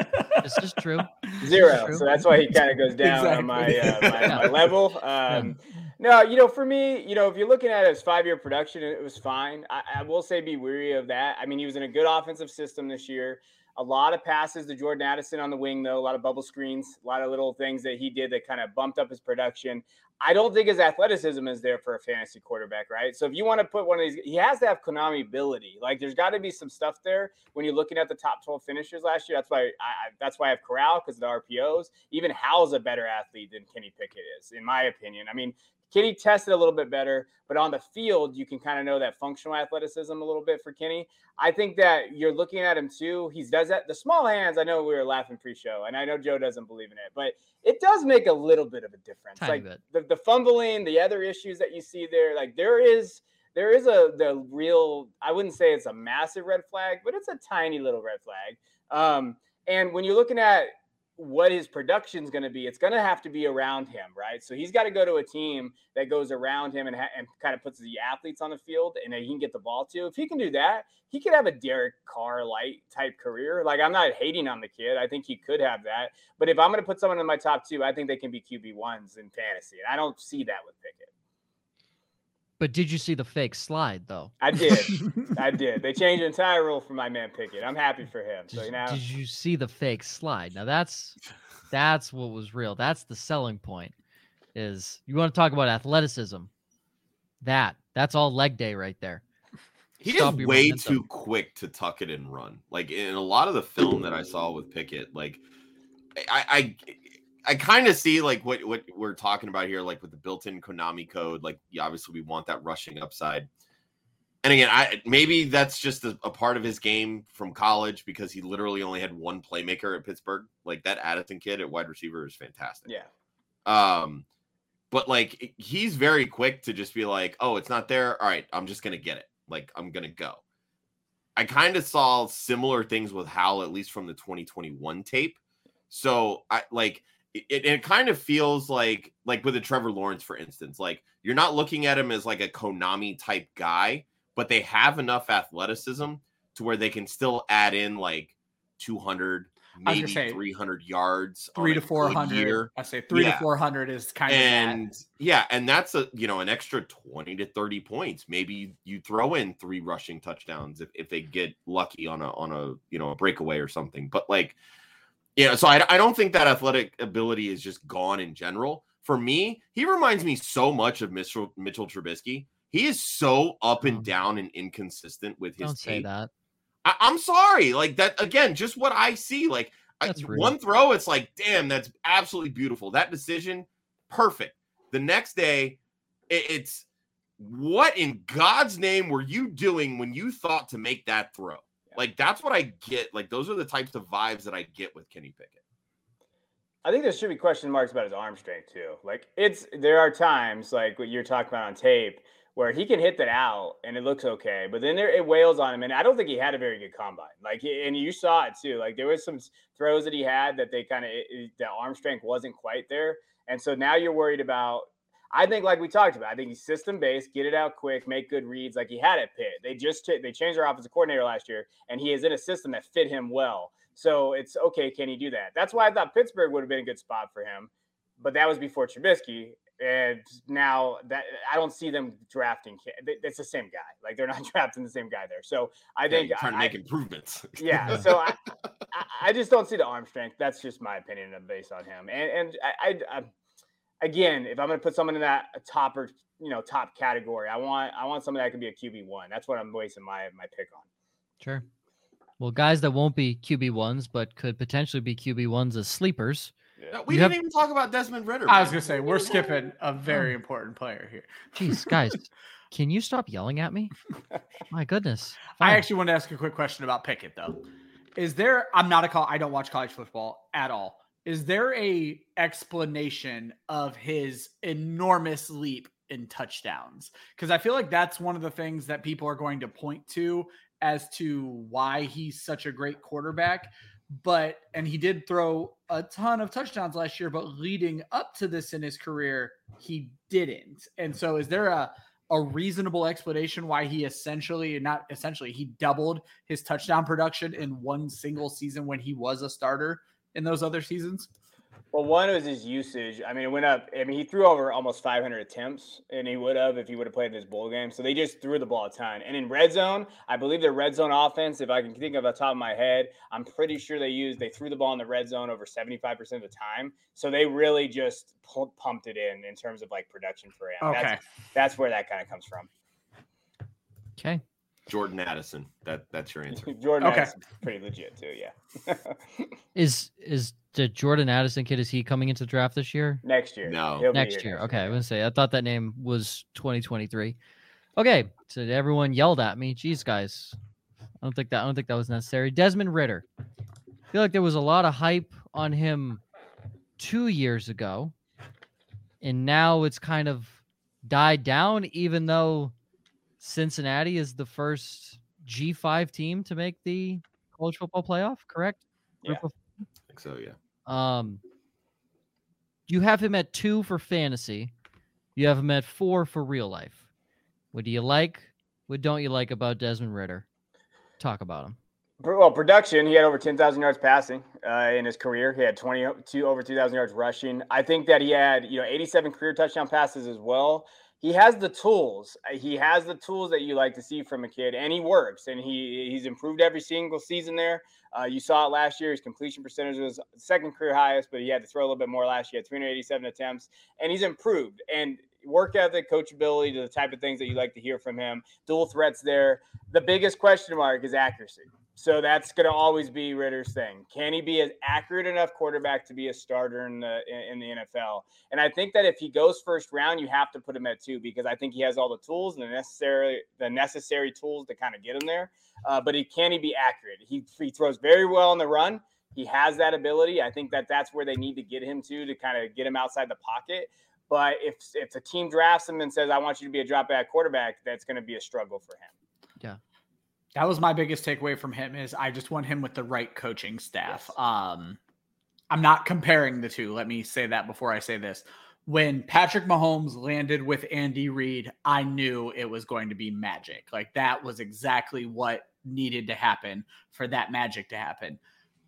this is true. Zero. True. So that's why he kind of goes down exactly. on my, uh, my, yeah. my, level. Um, yeah. No, you know, for me, you know, if you're looking at his five year production, it was fine. I, I will say be weary of that. I mean, he was in a good offensive system this year. A lot of passes to Jordan Addison on the wing, though. A lot of bubble screens, a lot of little things that he did that kind of bumped up his production. I don't think his athleticism is there for a fantasy quarterback, right? So if you want to put one of these, he has to have Konami ability. Like there's got to be some stuff there when you're looking at the top 12 finishers last year. That's why I, that's why I have Corral because of the RPOs. Even Howell's a better athlete than Kenny Pickett is, in my opinion. I mean, Kenny tested a little bit better, but on the field, you can kind of know that functional athleticism a little bit for Kenny. I think that you're looking at him too. He does that. The small hands, I know we were laughing pre show, and I know Joe doesn't believe in it, but it does make a little bit of a difference. Tiny like the, the fumbling, the other issues that you see there, like there is there is a the real i wouldn't say it's a massive red flag but it's a tiny little red flag um, and when you're looking at what his production is going to be, it's going to have to be around him, right? So he's got to go to a team that goes around him and, ha- and kind of puts the athletes on the field and he can get the ball to. If he can do that, he could have a Derek Carr light type career. Like I'm not hating on the kid. I think he could have that. But if I'm going to put someone in my top two, I think they can be QB ones in fantasy. And I don't see that with. But did you see the fake slide though? I did. I did. They changed the entire rule for my man Pickett. I'm happy for him. So you know. Did you see the fake slide? Now that's that's what was real. That's the selling point. Is you want to talk about athleticism? That that's all leg day right there. He Stop is way momentum. too quick to tuck it and run. Like in a lot of the film that I saw with Pickett, like I, I I kind of see like what what we're talking about here, like with the built-in Konami code. Like, yeah, obviously, we want that rushing upside. And again, I maybe that's just a, a, part of his game from college because he literally only had one playmaker at Pittsburgh. Like that Addison kid at wide receiver is fantastic. Yeah. Um, but like he's very quick to just be like, oh, it's not there. All right, I'm just gonna get it. Like I'm gonna go. I kind of saw similar things with Howell, at least from the 2021 tape. So I like it, it kind of feels like like with a Trevor Lawrence, for instance, like you're not looking at him as like a Konami type guy, but they have enough athleticism to where they can still add in like 200 maybe say, 300 yards three to 400 i say three yeah. to 400 is kind and, of and yeah and that's a you know an extra 20 to 30 points. Maybe you throw in three rushing touchdowns if, if they get lucky on a on a you know a breakaway or something. But like yeah, so I, I don't think that athletic ability is just gone in general. For me, he reminds me so much of Mitchell, Mitchell Trubisky. He is so up and oh. down and inconsistent with his. Don't tape. say that. I, am sorry, like that again. Just what I see, like I, one throw, it's like, damn, that's absolutely beautiful. That decision, perfect. The next day, it, it's what in God's name were you doing when you thought to make that throw? Like that's what I get. Like those are the types of vibes that I get with Kenny Pickett. I think there should be question marks about his arm strength too. Like it's there are times like what you're talking about on tape where he can hit that out and it looks okay, but then there it wails on him. And I don't think he had a very good combine. Like and you saw it too. Like there was some throws that he had that they kind of the arm strength wasn't quite there. And so now you're worried about I think, like we talked about, I think he's system based, get it out quick, make good reads, like he had at Pitt. They just they changed their offensive coordinator last year, and he is in a system that fit him well. So it's okay, can he do that? That's why I thought Pittsburgh would have been a good spot for him, but that was before Trubisky, and now that I don't see them drafting. It's the same guy. Like they're not drafting the same guy there. So I think yeah, trying I, to make improvements. yeah. So I, I just don't see the arm strength. That's just my opinion based on him. And and I, I again, if I'm going to put someone in that top or you know top category, I want I want someone that can be a QB one. That's what I'm wasting my my pick on. Sure. Well, guys that won't be QB ones, but could potentially be QB ones as sleepers. Yeah. we you didn't have... even talk about Desmond Ridder. I was gonna say we're skipping a very oh. important player here. Jeez, guys, can you stop yelling at me? My goodness. Fine. I actually want to ask a quick question about Pickett though. Is there? I'm not a call. I don't watch college football at all is there a explanation of his enormous leap in touchdowns because i feel like that's one of the things that people are going to point to as to why he's such a great quarterback. But, and he did throw a ton of touchdowns last year, but leading up to this in his career, he didn't. And so, is there a, a reasonable explanation why he essentially, not essentially, he doubled his touchdown production in one single season when he was a starter in those other seasons? Well, one was his usage. I mean, it went up. I mean, he threw over almost 500 attempts, and he would have if he would have played in this bowl game. So they just threw the ball a ton. And in red zone, I believe their red zone offense, if I can think of the top of my head, I'm pretty sure they used they threw the ball in the red zone over 75% of the time. So they really just pumped it in in terms of like production for him. Okay, that's, that's where that kind of comes from. Okay. Jordan Addison. That that's your answer. Jordan okay. Addison's pretty legit too. Yeah. is is the Jordan Addison kid? Is he coming into the draft this year? Next year. No. Next year. Okay, I was gonna say I thought that name was 2023. Okay, so everyone yelled at me. Jeez, guys, I don't think that I don't think that was necessary. Desmond Ridder. I feel like there was a lot of hype on him two years ago, and now it's kind of died down. Even though Cincinnati is the first G5 team to make the college football playoff, correct? Yeah. I think so, yeah. Um, you have him at two for fantasy. You have him at four for real life. What do you like? What don't you like about Desmond Ridder? Talk about him. Well, production, he had over 10,000 yards passing uh, in his career. He had 22 over 2,000 yards rushing. I think that he had, you know, 87 career touchdown passes as well he has the tools. Uh, he has the tools that you like to see from a kid, and he works. And he he's improved every single season there. Uh, you saw it last year. His completion percentage was second career highest, but he had to throw a little bit more last year. 387 attempts, and he's improved. And work ethic, coachability, to the type of things that you like to hear from him. Dual threats there. The biggest question mark is accuracy. So that's going to always be Ridder's thing. Can he be an accurate enough quarterback to be a starter in the in the NFL? And I think that if he goes first round, you have to put him at two because I think he has all the tools and the necessary the necessary tools to kind of get him there. Uh, but he can he be accurate? He he throws very well on the run. He has that ability. I think that that's where they need to get him to to kind of get him outside the pocket. But if if the team drafts him and says, "I want you to be a drop back quarterback," that's going to be a struggle for him. That was my biggest takeaway from him is I just want him with the right coaching staff. Yes. Um, I'm not comparing the two. Let me say that before I say this. When Patrick Mahomes landed with Andy Reid, I knew it was going to be magic. Like that was exactly what needed to happen for that magic to happen.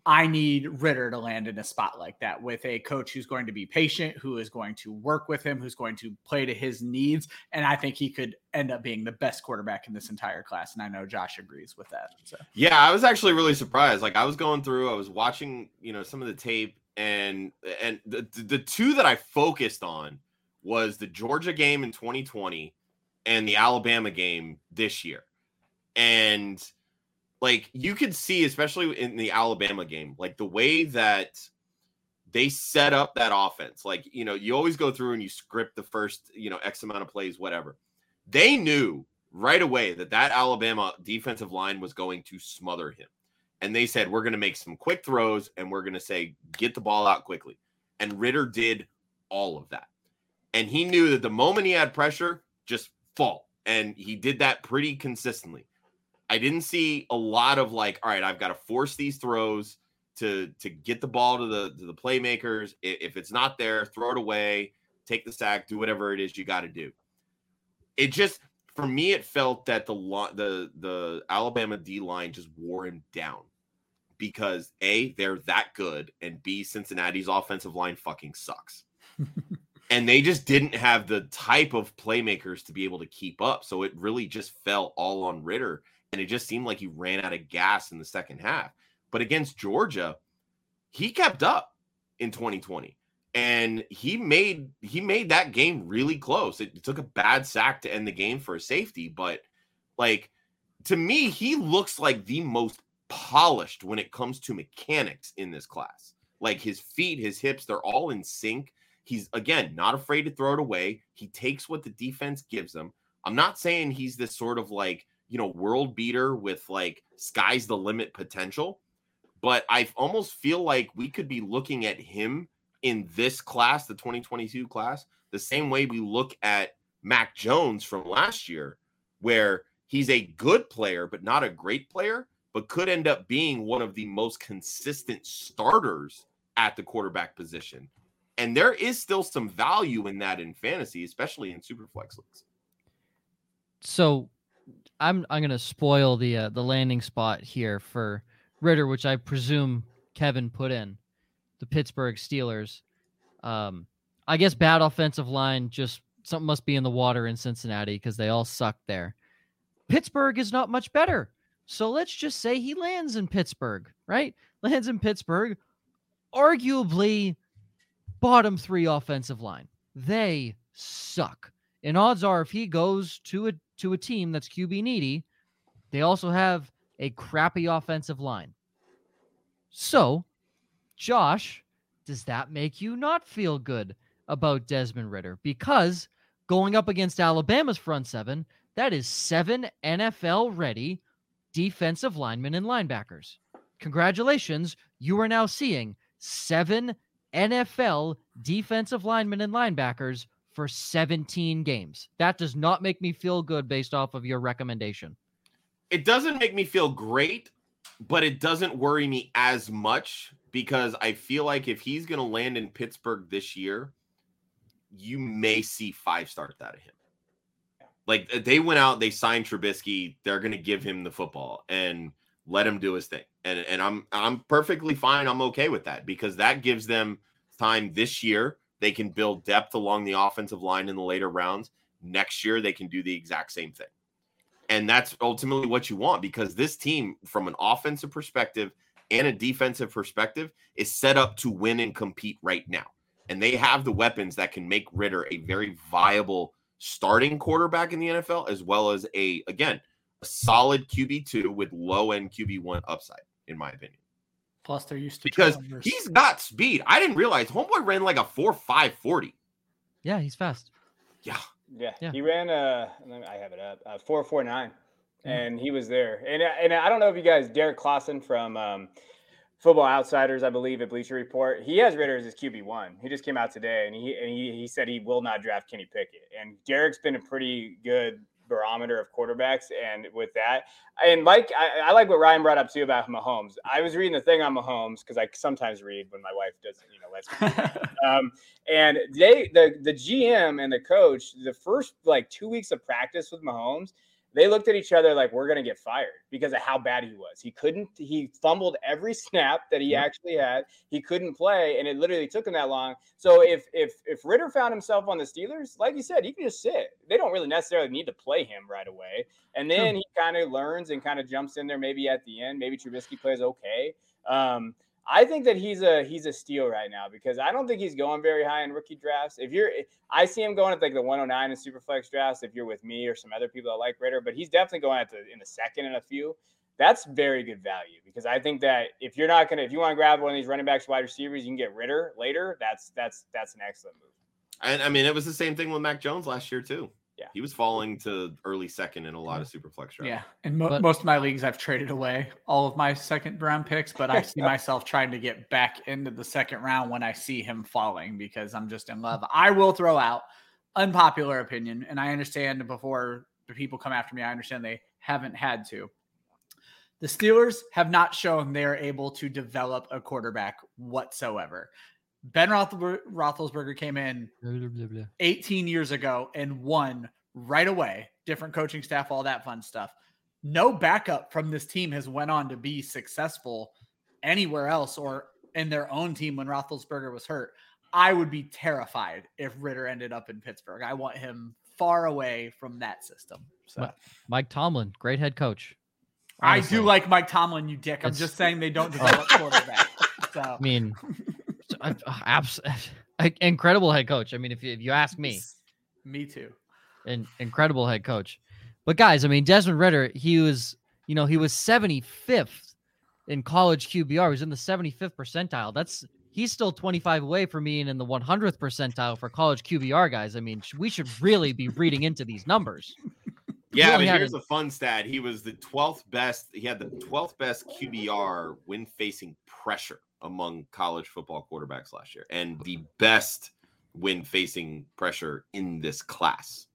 I need Ridder to land in a spot like that with a coach who's going to be patient, who is going to work with him, who's going to play to his needs. And I think he could end up being the best quarterback in this entire class. And I know Josh agrees with that. So yeah, I was actually really surprised. Like I was going through, I was watching, you know, some of the tape and and the the two that I focused on was the Georgia game in 2020 and the Alabama game this year. And like you could see, especially in the Alabama game, like the way that they set up that offense. Like, you know, you always go through and you script the first, you know, X amount of plays, whatever. They knew right away that that Alabama defensive line was going to smother him. And they said, we're going to make some quick throws and we're going to say, get the ball out quickly. And Ridder did all of that. And he knew that the moment he had pressure, just fall. And he did that pretty consistently. I didn't see a lot of like, all right, I've got to force these throws to to get the ball to the to the playmakers. If it's not there, throw it away, take the sack, do whatever it is you got to do. It just for me, it felt that the the the Alabama D line just wore him down because a they're that good, and b Cincinnati's offensive line fucking sucks. and they just didn't have the type of playmakers to be able to keep up. So it really just fell all on Ridder and it just seemed like he ran out of gas in the second half. But against Georgia, he kept up in 2020 and he made he made that game really close. It, took a bad sack to end the game for a safety, but like to me, he looks like the most polished when it comes to mechanics in this class. Like his feet, his hips, they're all in sync. He's again not afraid to throw it away. He takes what the defense gives him. I'm not saying he's this sort of like you know, world beater with like sky's the limit potential. But I almost feel like we could be looking at him in this class, the 2022 class, the same way we look at Mac Jones from last year, where He's a good player, but not a great player, but could end up being one of the most consistent starters at the quarterback position. And there is still some value in that in fantasy, especially in superflex leagues. So I'm I'm gonna spoil the uh, the landing spot here for Ridder, which I presume Kevin put in the Pittsburgh Steelers. Um, I guess bad offensive line, just something must be in the water in Cincinnati because they all suck there. Pittsburgh is not much better. So let's just say he lands in Pittsburgh, right? Lands in Pittsburgh, arguably bottom three offensive line. They suck. And odds are if he goes to a to a team that's QB needy, they also have a crappy offensive line. So, Josh, does that make you not feel good about Desmond Ridder? Because going up against Alabama's front seven, that is seven NFL ready defensive linemen and linebackers. Congratulations, you are now seeing seven NFL defensive linemen and linebackers for 17 games. That does not make me feel good based off of your recommendation. It doesn't make me feel great, but it doesn't worry me as much because I feel like if he's going to land in Pittsburgh this year, you may see five starts out of him. Like uh, they went out, they signed Trubisky. They're going to give him the football and let him do his thing. And and I'm I'm perfectly fine. I'm okay with that because that gives them time this year. They can build depth along the offensive line in the later rounds. Next year, they can do the exact same thing. And that's ultimately what you want because this team, from an offensive perspective and a defensive perspective, is set up to win and compete right now. And they have the weapons that can make Ridder a very viable starting quarterback in the NFL, as well as a, again, a solid QB2 with low end QB1 upside, in my opinion. Plus, they're used to because he's got speed. I didn't realize Homeboy ran like a four five forty. Yeah, he's fast. Yeah. Yeah, yeah. he ran uh I have it up uh, four four nine, mm-hmm. and he was there. And and I don't know if you guys, Derek Klassen from um, Football Outsiders, I believe, at Bleacher Report. He has Ridder as his QB one. He just came out today, and he and he, he said he will not draft Kenny Pickett. And Derek's been a pretty good barometer of quarterbacks, and with that, and like I, I, like what Ryan brought up too about Mahomes. I was reading the thing on Mahomes because I sometimes read when my wife doesn't, you know, lets me. um, and they, the the GM and the coach, the first like two weeks of practice with Mahomes they looked at each other like we're going to get fired because of how bad he was. He couldn't, he fumbled every snap that he actually had. He couldn't play, and it literally took him that long. So if if if Ridder found himself on the Steelers, like you said, he can just sit. They don't really necessarily need to play him right away, and then he kind of learns and kind of jumps in there maybe at the end. Maybe Trubisky plays okay. Um, I think that he's a he's a steal right now because I don't think he's going very high in rookie drafts. If you're, I see him going at like the 109 in superflex drafts. If you're with me or some other people that like Ridder, but he's definitely going at the in the second in a few. That's very good value because I think that if you're not gonna, if you want to grab one of these running backs, wide receivers, you can get Ridder later. That's that's that's an excellent move. And I mean, it was the same thing with Mac Jones last year too. Yeah. He was falling to early second in a lot of super flex drafts. Yeah. And mo- but, most of my leagues, I've traded away all of my second round picks, but I see myself trying to get back into the second round when I see him falling because I'm just in love. I will throw out unpopular opinion, and I understand before the people come after me, I understand they haven't had to. The Steelers have not shown they're able to develop a quarterback whatsoever. Ben Roethlisberger came in 18 years ago and won right away. Different coaching staff, all that fun stuff. No backup from this team has went on to be successful anywhere else or in their own team when Roethlisberger was hurt. I would be terrified if Ridder ended up in Pittsburgh. I want him far away from that system. So Mike Tomlin, great head coach. Honestly. I do like Mike Tomlin, you dick. I'm it's, just saying they don't oh. develop quarterback. So I mean Uh, abs- incredible head coach. I mean, if you, if you ask me, me too. An incredible head coach. But guys, I mean, Desmond Ridder, he was, you know, he was 75th in college QBR. He was in the 75th percentile. That's he's still 25 away from being in the 100th percentile for college QBR guys. I mean, we should really be reading into these numbers. Yeah, but here's a fun stat. He was the 12th best. He had the 12th best QBR when facing pressure among college football quarterbacks last year and the best when facing pressure in this class.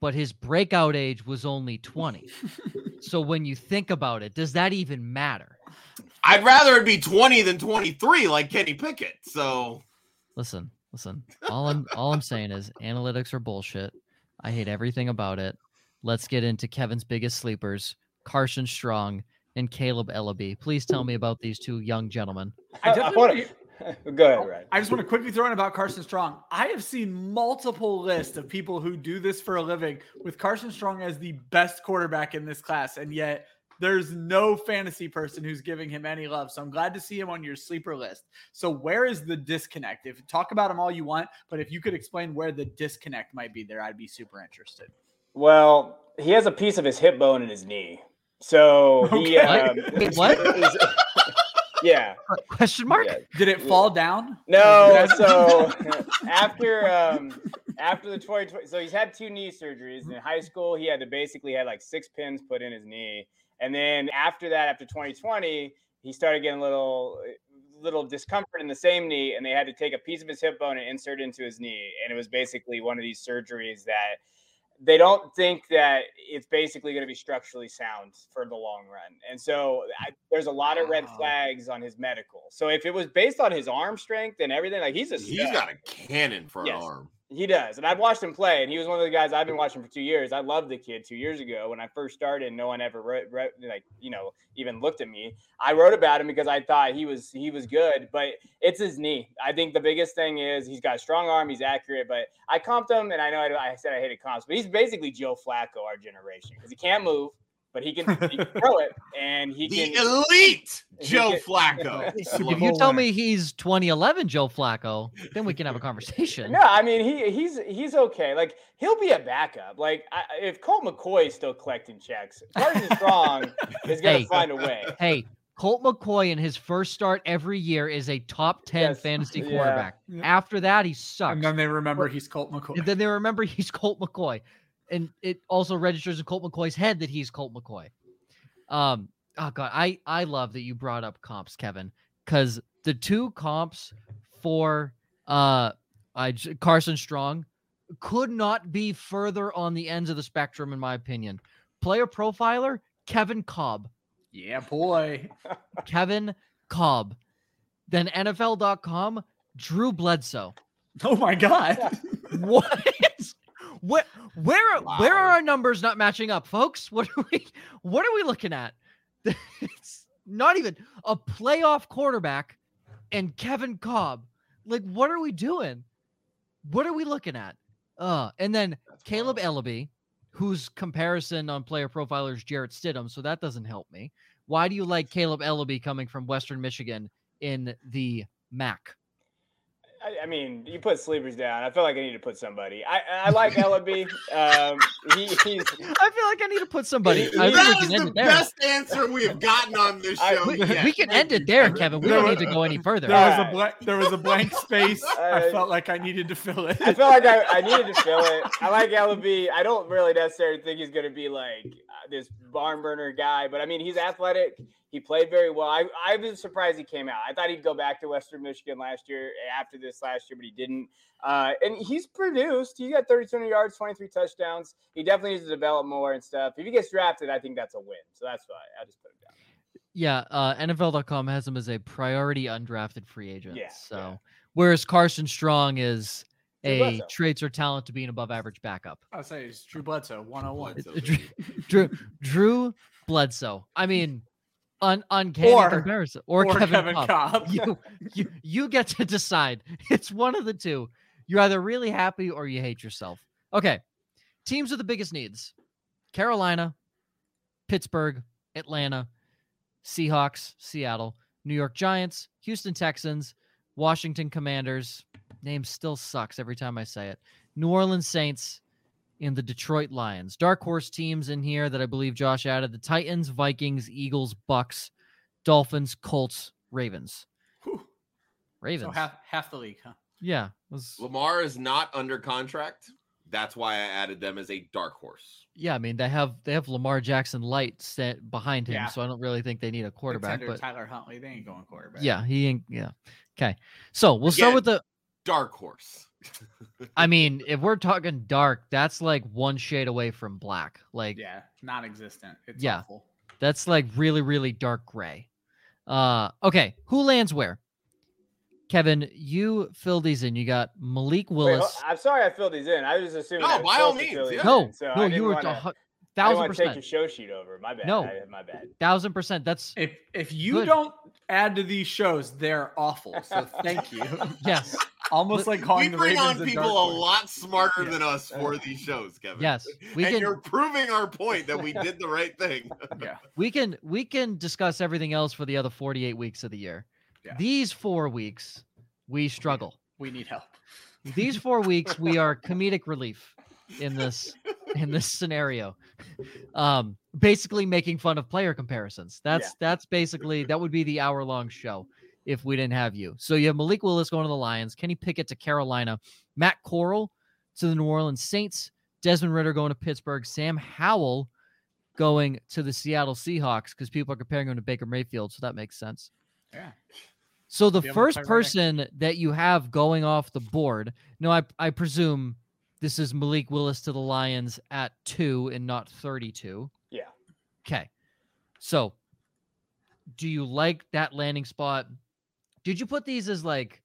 but his breakout age was only 20. so when you think about it, does that even matter? I'd rather it be 20 than 23 like Kenny Pickett. So listen, listen. All I'm all I'm saying is analytics are bullshit. I hate everything about it. Let's get into Kevin's biggest sleepers, Carson Strong and Kaleb Eleby. Please tell me about these two young gentlemen. I uh, uh, definitely Go ahead, Ryan. I just want to quickly throw in about Carson Strong. I have seen multiple lists of people who do this for a living with Carson Strong as the best quarterback in this class, and yet there's no fantasy person who's giving him any love. So I'm glad to see him on your sleeper list. So where is the disconnect? If talk about him all you want, but if you could explain where the disconnect might be there, I'd be super interested. Well, he has a piece of his hip bone in his knee. So he okay. um, what? yeah. Question mark? Yeah. Did it fall down? No. so after um after the 2020, so he's had two knee surgeries in high school. He had to basically had like six pins put in his knee. And then after that, after 2020, he started getting a little little discomfort in the same knee, and they had to take a piece of his hip bone and insert it into his knee. And it was basically one of these surgeries that they don't think that it's basically going to be structurally sound for the long run. And so I, there's a lot of red flags on his medical. So if it was based on his arm strength and everything, like he's a he's got a cannon for yes. an arm. He does. And I've watched him play, and he was one of the guys I've been watching for two years. I loved the kid two years ago when I first started. and No one ever wrote, wrote, like, you know, even looked at me. I wrote about him because I thought he was he was good, but it's his knee. I think the biggest thing is he's got a strong arm, he's accurate, but I comped him, and I know I, I said I hated comps, but he's basically Joe Flacco, our generation, because he can't move but he can, he can throw it and he the can elite Joe can, Flacco. if you tell me he's 2011 Joe Flacco, then we can have a conversation. No, I mean he he's he's okay. Like he'll be a backup. Like I, if Colt McCoy is still collecting checks, Carson Strong is gonna hey, find a way. Hey. Colt McCoy in his first start every year is a top 10 yes. fantasy quarterback. Yeah. After that, he sucks. And then they remember he's Colt McCoy. And then they remember he's Colt McCoy and it also registers in Colt McCoy's head that he's Colt McCoy. Um, oh god, I I love that you brought up comps, Kevin, because the two comps for uh, I Carson Strong could not be further on the ends of the spectrum, in my opinion. Player profiler Kevin Kolb. Yeah, boy. Kevin Kolb. Then NFL.com, Drew Bledsoe. Oh my God. what? Where where wow. where are our numbers not matching up, folks? What are we what are we looking at? it's not even a playoff quarterback and Kevin Kolb. Like, what are we doing? What are we looking at? Uh, and then That's Kaleb wild. Eleby, whose comparison on player profiler is Jarrett Stidham, so that doesn't help me. Why do you like Kaleb Eleby coming from Western Michigan in the MAC? I, I, mean, you put sleepers down. I feel like I need to put somebody. I, I like Eleby. Um, he, he's. I feel like I need to put somebody. He, I that is the best answer we have gotten on this show. I, we, we, can end it there, Kevin. We don't need to go any further. There was a blank. There was a blank space. I felt like I needed to fill it. I felt like I, I needed to fill it. I like Eleby. I don't really necessarily think he's going to be like uh, this barn burner guy, but I mean, he's athletic. He played very well. I, I was surprised he came out. I thought he'd go back to Western Michigan last year after this last year, but he didn't. Uh, and he's produced. He got 32 yards, 23 touchdowns. He definitely needs to develop more and stuff. If he gets drafted, I think that's a win. So that's why I just put him down. Yeah, uh, NFL.com has him as a priority undrafted free agent. Yeah. So yeah. whereas Carson Strong is a traits or talent to be an above average backup. I'll say it's Drew Bledsoe, 101. Drew, Drew, Drew Bledsoe. I mean, un- uncanny or, comparison or, or Kevin, Kevin Kolb. Kolb. you, you you get to decide. It's one of the two. You're either really happy or you hate yourself. Okay. Teams with the biggest needs. Carolina, Pittsburgh, Atlanta, Seahawks, Seattle, New York Giants, Houston Texans, Washington Commanders. Name still sucks every time I say it. New Orleans Saints, in the Detroit Lions. Dark horse teams in here that I believe Josh added the Titans, Vikings, Eagles, Bucks, Dolphins, Colts, Ravens. Whew. Ravens. So half half the league, huh? Yeah. Was... Lamar is not under contract. That's why I added them as a dark horse. Yeah, I mean they have they have Lamar Jackson light set behind him, yeah. so I don't really think they need a quarterback. but Tyler Huntley, they ain't going quarterback. Yeah, he ain't. Yeah. Okay, so we'll Again, start with the dark horse. I mean, if we're talking dark, that's like one shade away from black. Like yeah, non-existent. It's yeah, awful. that's like really, really dark gray. Uh, okay, who lands where? Kevin, you fill these in. You got Malik Willis. Wait, I'm sorry I filled these in. I was assuming. No, by all means. Yeah. No, so no, you were wanna, thousand percent. Take your show sheet over. My bad. No, I, my bad. Thousand percent. That's if if you good. don't add to these shows, they're awful. So thank you. yes. Almost like calling we the bring on people a lot smarter yeah. than us for these shows, Kevin. Yes, we and can, you're proving our point that we did the right thing. yeah, we can we can discuss everything else for the other 48 weeks of the year. Yeah. These four weeks, we struggle. We need help. These four weeks, we are comedic relief in this in this scenario. Um, basically making fun of player comparisons. That's yeah. that's basically that would be the hour long show if we didn't have you. So you have Malik Willis going to the Lions, Kenny Pickett to Carolina, Matt Corral to the New Orleans Saints, Desmond Ridder going to Pittsburgh, Sam Howell going to the Seattle Seahawks because people are comparing him to Baker Mayfield, so that makes sense. Yeah. So the first person that you have going off the board, no, I I presume this is Malik Willis to the Lions at two and not 32. Yeah. Okay. So do you like that landing spot? Did you put these as like,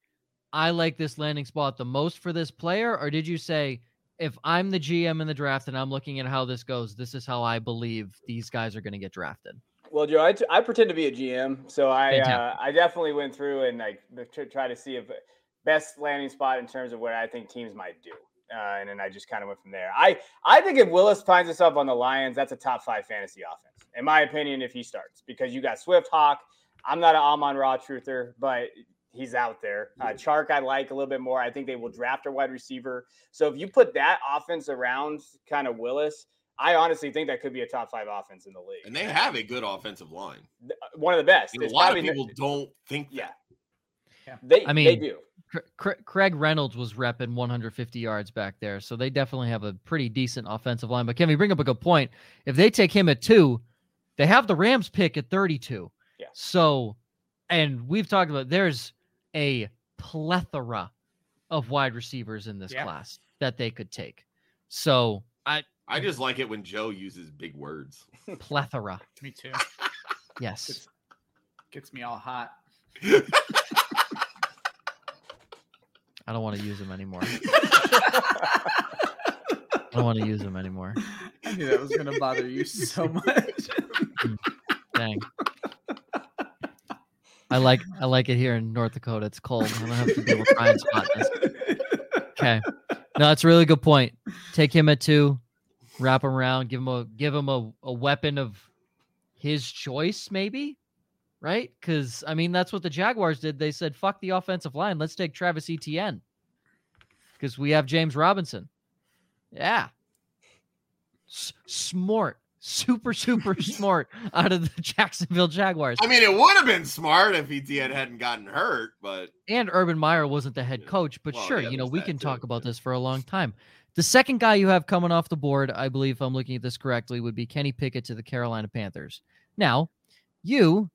I like this landing spot the most for this player? Or did you say, if I'm the GM in the draft and I'm looking at how this goes, this is how I believe these guys are going to get drafted? Well, Joe, I, t- I pretend to be a GM, so I uh, I definitely went through and like to try to see if best landing spot in terms of what I think teams might do, uh, and then I just kind of went from there. I I think if Willis finds himself on the Lions, that's a top five fantasy offense, in my opinion, if he starts because you got Swift Hawk. I'm not an Amon Ra truther, but he's out there. Uh, Chark, I like a little bit more. I think they will draft a wide receiver. So if you put that offense around kind of Willis, I honestly think that could be a top five offense in the league. And they have a good offensive line. Uh, one of the best. a lot of people don't think that. Yeah. They, I mean, they do. Craig Reynolds was repping 150 yards back there, so they definitely have a pretty decent offensive line. But can we bring up a good point? If they take him at two, they have the Rams pick at 32. Yeah. So, and we've talked about there's a plethora of wide receivers in this yeah. class that they could take. So I I just like it when Joe uses big words. Plethora. Me too. Yes. Gets, gets me all hot. I don't want to use them anymore. I don't want to use them anymore. I knew that was going to bother you so much. Mm. Dang. I like I like it here in North Dakota. It's cold. I don't have to deal with Ryan's hotness. Okay. No, that's a really good point. Take him at two wrap him around, give him a give him a, a weapon of his choice, maybe. Right? Because I mean that's what the Jaguars did. They said, fuck the offensive line. Let's take Travis Etienne. Because we have James Robinson. Yeah. S- smart. Super, super smart out of the Jacksonville Jaguars. I mean, it would have been smart if Etienne hadn't gotten hurt, but and Urban Meyer wasn't the head coach. But well, sure, yeah, you know, we can too. talk about this for a long time. The second guy you have coming off the board, I believe, if I'm looking at this correctly, would be Kenny Pickett to the Carolina Panthers. Now, you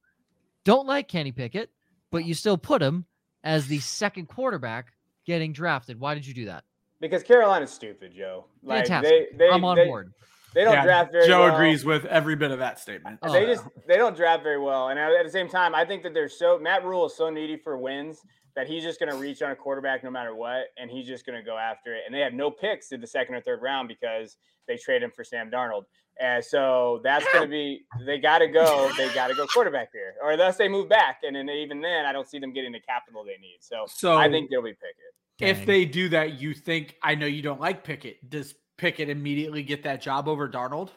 don't like Kenny Pickett, but you still put him as the second quarterback getting drafted. Why did you do that? Because Carolina's stupid, Joe. Like, Fantastic. They, they, I'm on they, board. They don't yeah, draft very Joe well. agrees with every bit of that statement. They oh, just they don't draft very well, and at the same time, I think that they're so Matt Rhule is so needy for wins that he's just going to reach on a quarterback no matter what, and he's just going to go after it. And they have no picks in the second or third round because they trade him for Sam Darnold. And so that's going to be they got to go. They got to go quarterback here, or unless they move back. And then even then, I don't see them getting the capital they need. So, so I think they'll be Pickett. If they do that, you think I know you don't like Pickett. Does Pickett immediately get that job over Darnold?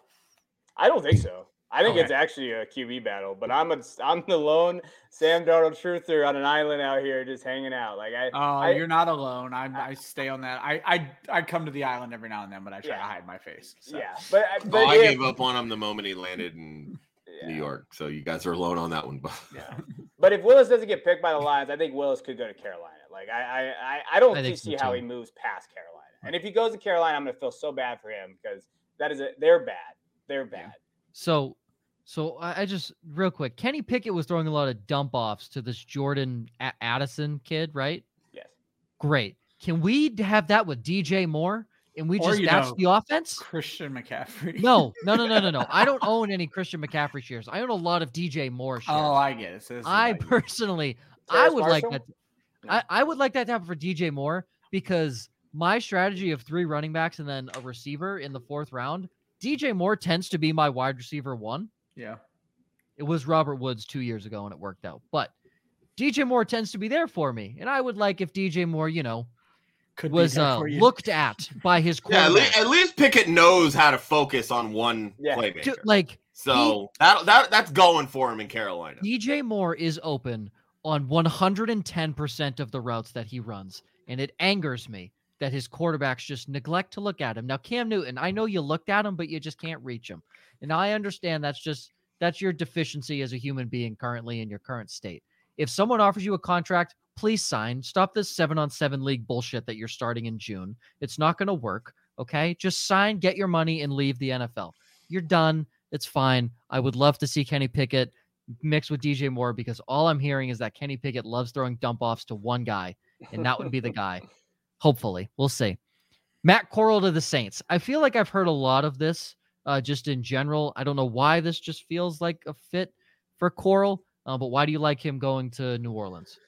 I don't think so. I think okay. it's actually a QB battle, but I'm a I'm the lone Sam Darnold truther on an island out here just hanging out. Like I Oh, I, you're not alone. I I stay on that. I I I come to the island every now and then, but I try yeah. to hide my face. So. Yeah. But, uh, oh, but oh, I gave up on him the moment he landed in yeah. New York. So you guys are alone on that one. yeah. But if Willis doesn't get picked by the Lions, I think Willis could go to Carolina. Like I I I don't I see how he moves past Carolina. And if he goes to Carolina, I'm gonna feel so bad for him because that is a, they're bad. They're bad. So so I just real quick, Kenny Pickett was throwing a lot of dump offs to this Jordan Addison kid, right? Yes. Great. Can we have that with DJ Moore? And we just that's know, the offense. Christian McCaffrey. no, no, no, no, no, no. I don't own any Christian McCaffrey shares. I own a lot of DJ Moore oh, shares. Oh, I get it. So I personally, I would Marshall? like that. I, I would like that to happen for DJ Moore because my strategy of three running backs and then a receiver in the fourth round, DJ Moore tends to be my wide receiver one. Yeah. It was Robert Woods two years ago and it worked out. But DJ Moore tends to be there for me. And I would like if DJ Moore, you know, Could was uh, looked at by his Yeah, at least, at least, Pickett knows how to focus on one yeah. playmaker. Like so he, that, that that's going for him in Carolina. DJ Moore is open on 110% of the routes that he runs. And it angers me that his quarterbacks just neglect to look at him. Now, Cam Newton, I know you looked at him, but you just can't reach him. And I understand that's just that's your deficiency as a human being currently in your current state. If someone offers you a contract, please sign. Stop this seven on seven league bullshit that you're starting in June. It's not going to work. Okay. Just sign, get your money, and leave the NFL. You're done. It's fine. I would love to see Kenny Pickett mixed with DJ Moore because all I'm hearing is that Kenny Pickett loves throwing dump offs to one guy, and that would be the guy. Hopefully, we'll see. Matt Corral to the Saints. I feel like I've heard a lot of this uh, just in general. I don't know why this just feels like a fit for Corral, uh, but why do you like him going to New Orleans?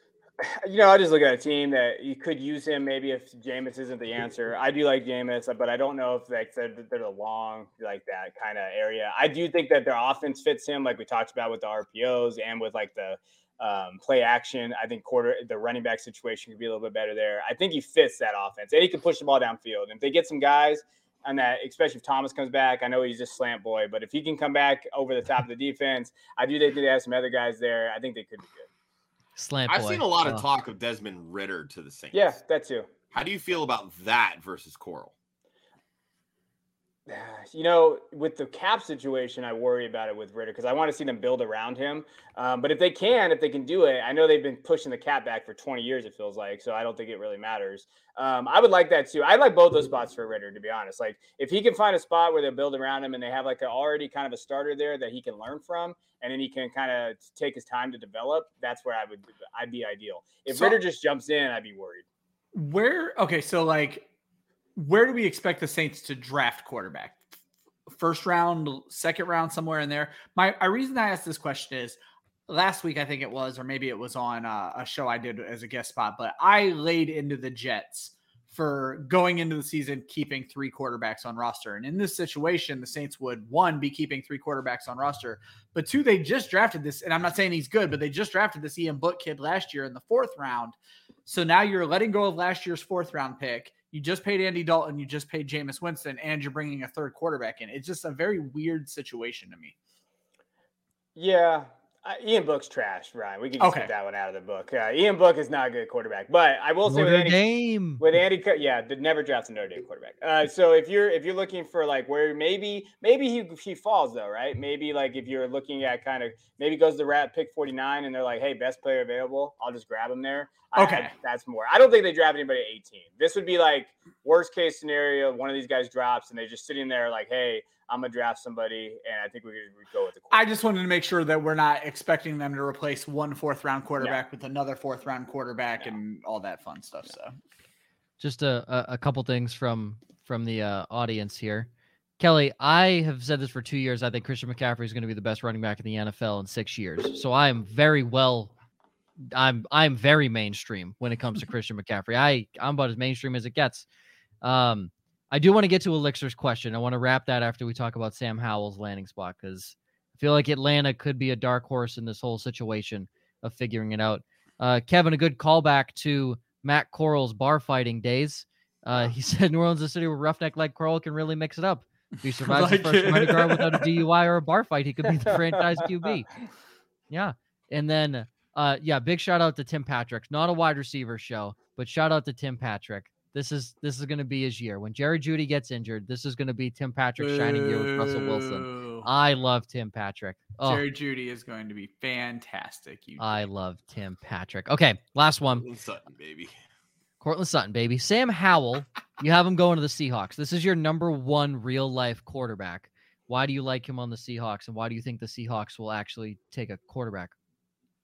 You know, I just look at a team that you could use him maybe if Jameis isn't the answer. I do like Jameis, but I don't know if like they're, they're a long like that kind of area. I do think that their offense fits him, like we talked about with the RPOs and with like the um, play action. I think quarter the running back situation could be a little bit better there. I think he fits that offense, and he can push the ball downfield. And if they get some guys on that, especially if Thomas comes back, I know he's just slant boy, but if he can come back over the top of the defense, I do think they have some other guys there. I think they could be good. Slant. I've seen a lot of talk of Desmond Ridder to the Saints. Yeah, that too. How do you feel about that versus Corral? You know, with the cap situation, I worry about it with Ridder because I want to see them build around him. Um, but if they can, if they can do it, I know they've been pushing the cap back for 20 years, it feels like. So I don't think it really matters. Um, I would like that too. I like both those spots for Ridder, to be honest. Like if he can find a spot where they build around him and they have like a, already kind of a starter there that he can learn from, and then he can kind of take his time to develop, that's where I would, I'd be ideal. If so, Ridder just jumps in, I'd be worried. Where, okay, so like, where do we expect the Saints to draft quarterback? First round, second round, somewhere in there. My, my reason I asked this question is last week, I think it was, or maybe it was on uh, a show I did as a guest spot, but I laid into the Jets for going into the season keeping three quarterbacks on roster. And in this situation, the Saints would one be keeping three quarterbacks on roster, but two, they just drafted this, and I'm not saying he's good, but they just drafted this Ian Book kid last year in the fourth round. So now you're letting go of last year's fourth round pick. You just paid Andy Dalton, you just paid Jameis Winston, and you're bringing a third quarterback in. It's just a very weird situation to me. Yeah, uh, Ian Book's trash, Ryan. We can just okay. get that one out of the book. Uh, Ian Book is not a good quarterback, but I will say Notre with Andy, Dame. with Andy, yeah, never drafts a Notre Dame quarterback. Uh, so if you're if you're looking for like where maybe maybe he he falls though, right? Maybe like if you're looking at kind of maybe goes the rat pick 49 and they're like, hey, best player available, I'll just grab him there. Okay, I, that's more. I don't think they draft anybody at 18. This would be like worst case scenario. One of these guys drops and they're just sitting there like, hey. I'm gonna draft somebody, and I think we could go with the. I just wanted to make sure that we're not expecting them to replace one fourth round quarterback with another fourth round quarterback and all that fun stuff. So, just a, a couple things from from the uh, audience here. Kelly, I have said this for two years. I think Christian McCaffrey is going to be the best running back in the NFL in six years. So I am very well. I'm I'm very mainstream when it comes to Christian McCaffrey. I I'm about as mainstream as it gets. Um, I do want to get to Elixir's question. I want to wrap that after we talk about Sam Howell's landing spot because I feel like Atlanta could be a dark horse in this whole situation of figuring it out. Uh, Kevin, a good callback to Matt Corral's bar fighting days. Uh, he said New Orleans is a city where roughneck like Corral can really mix it up. If he survives like his first guard without a DUI or a bar fight, he could be the franchise QB. Yeah. And then, uh, yeah, big shout out to Tim Patrick. Not a wide receiver show, but shout out to Tim Patrick. This is this is going to be his year. When Jerry Jeudy gets injured, this is going to be Tim Patrick's shining year with Russell Wilson. I love Tim Patrick. Oh, Jerry Jeudy is going to be fantastic. You I love Tim Patrick. Okay, last one. Courtland Sutton, baby. Courtland Sutton, baby. Sam Howell, you have him going to the Seahawks. This is your number one real life quarterback. Why do you like him on the Seahawks, and why do you think the Seahawks will actually take a quarterback?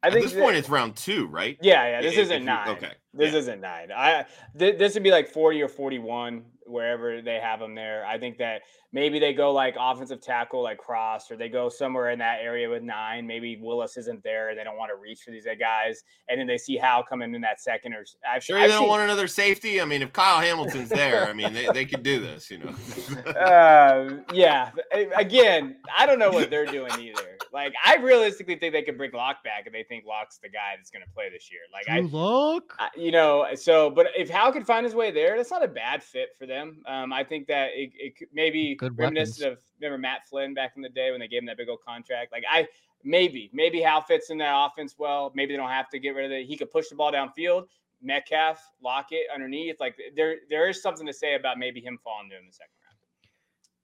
I think at this that, point it's round two, right? Yeah, yeah. This if, isn't if nine. Okay. This yeah. isn't nine. I th- this would be like forty or forty-one wherever they have them there. I think that maybe they go like offensive tackle, like Cross, or they go somewhere in that area with nine. Maybe Willis isn't there, they don't want to reach for these guys, and then they see Howell coming in that second. Or I've, sure I've they don't want another safety. I mean, if Kyle Hamilton's there, I mean, they, they could do this, you know. uh, yeah. Again, I don't know what they're doing either. Like, I realistically think they could bring Lock back, and they think Lock's the guy that's going to play this year. Like, I look, you know. So, but if Howell could find his way there, that's not a bad fit for them. Um, I think that it, it maybe Good reminiscent weapons. of remember Matt Flynn back in the day when they gave him that big old contract. Like I maybe maybe Howell fits in that offense well. Maybe they don't have to get rid of it. He could push the ball downfield. Metcalf, Lockett underneath. Like there there is something to say about maybe him falling to in the second round.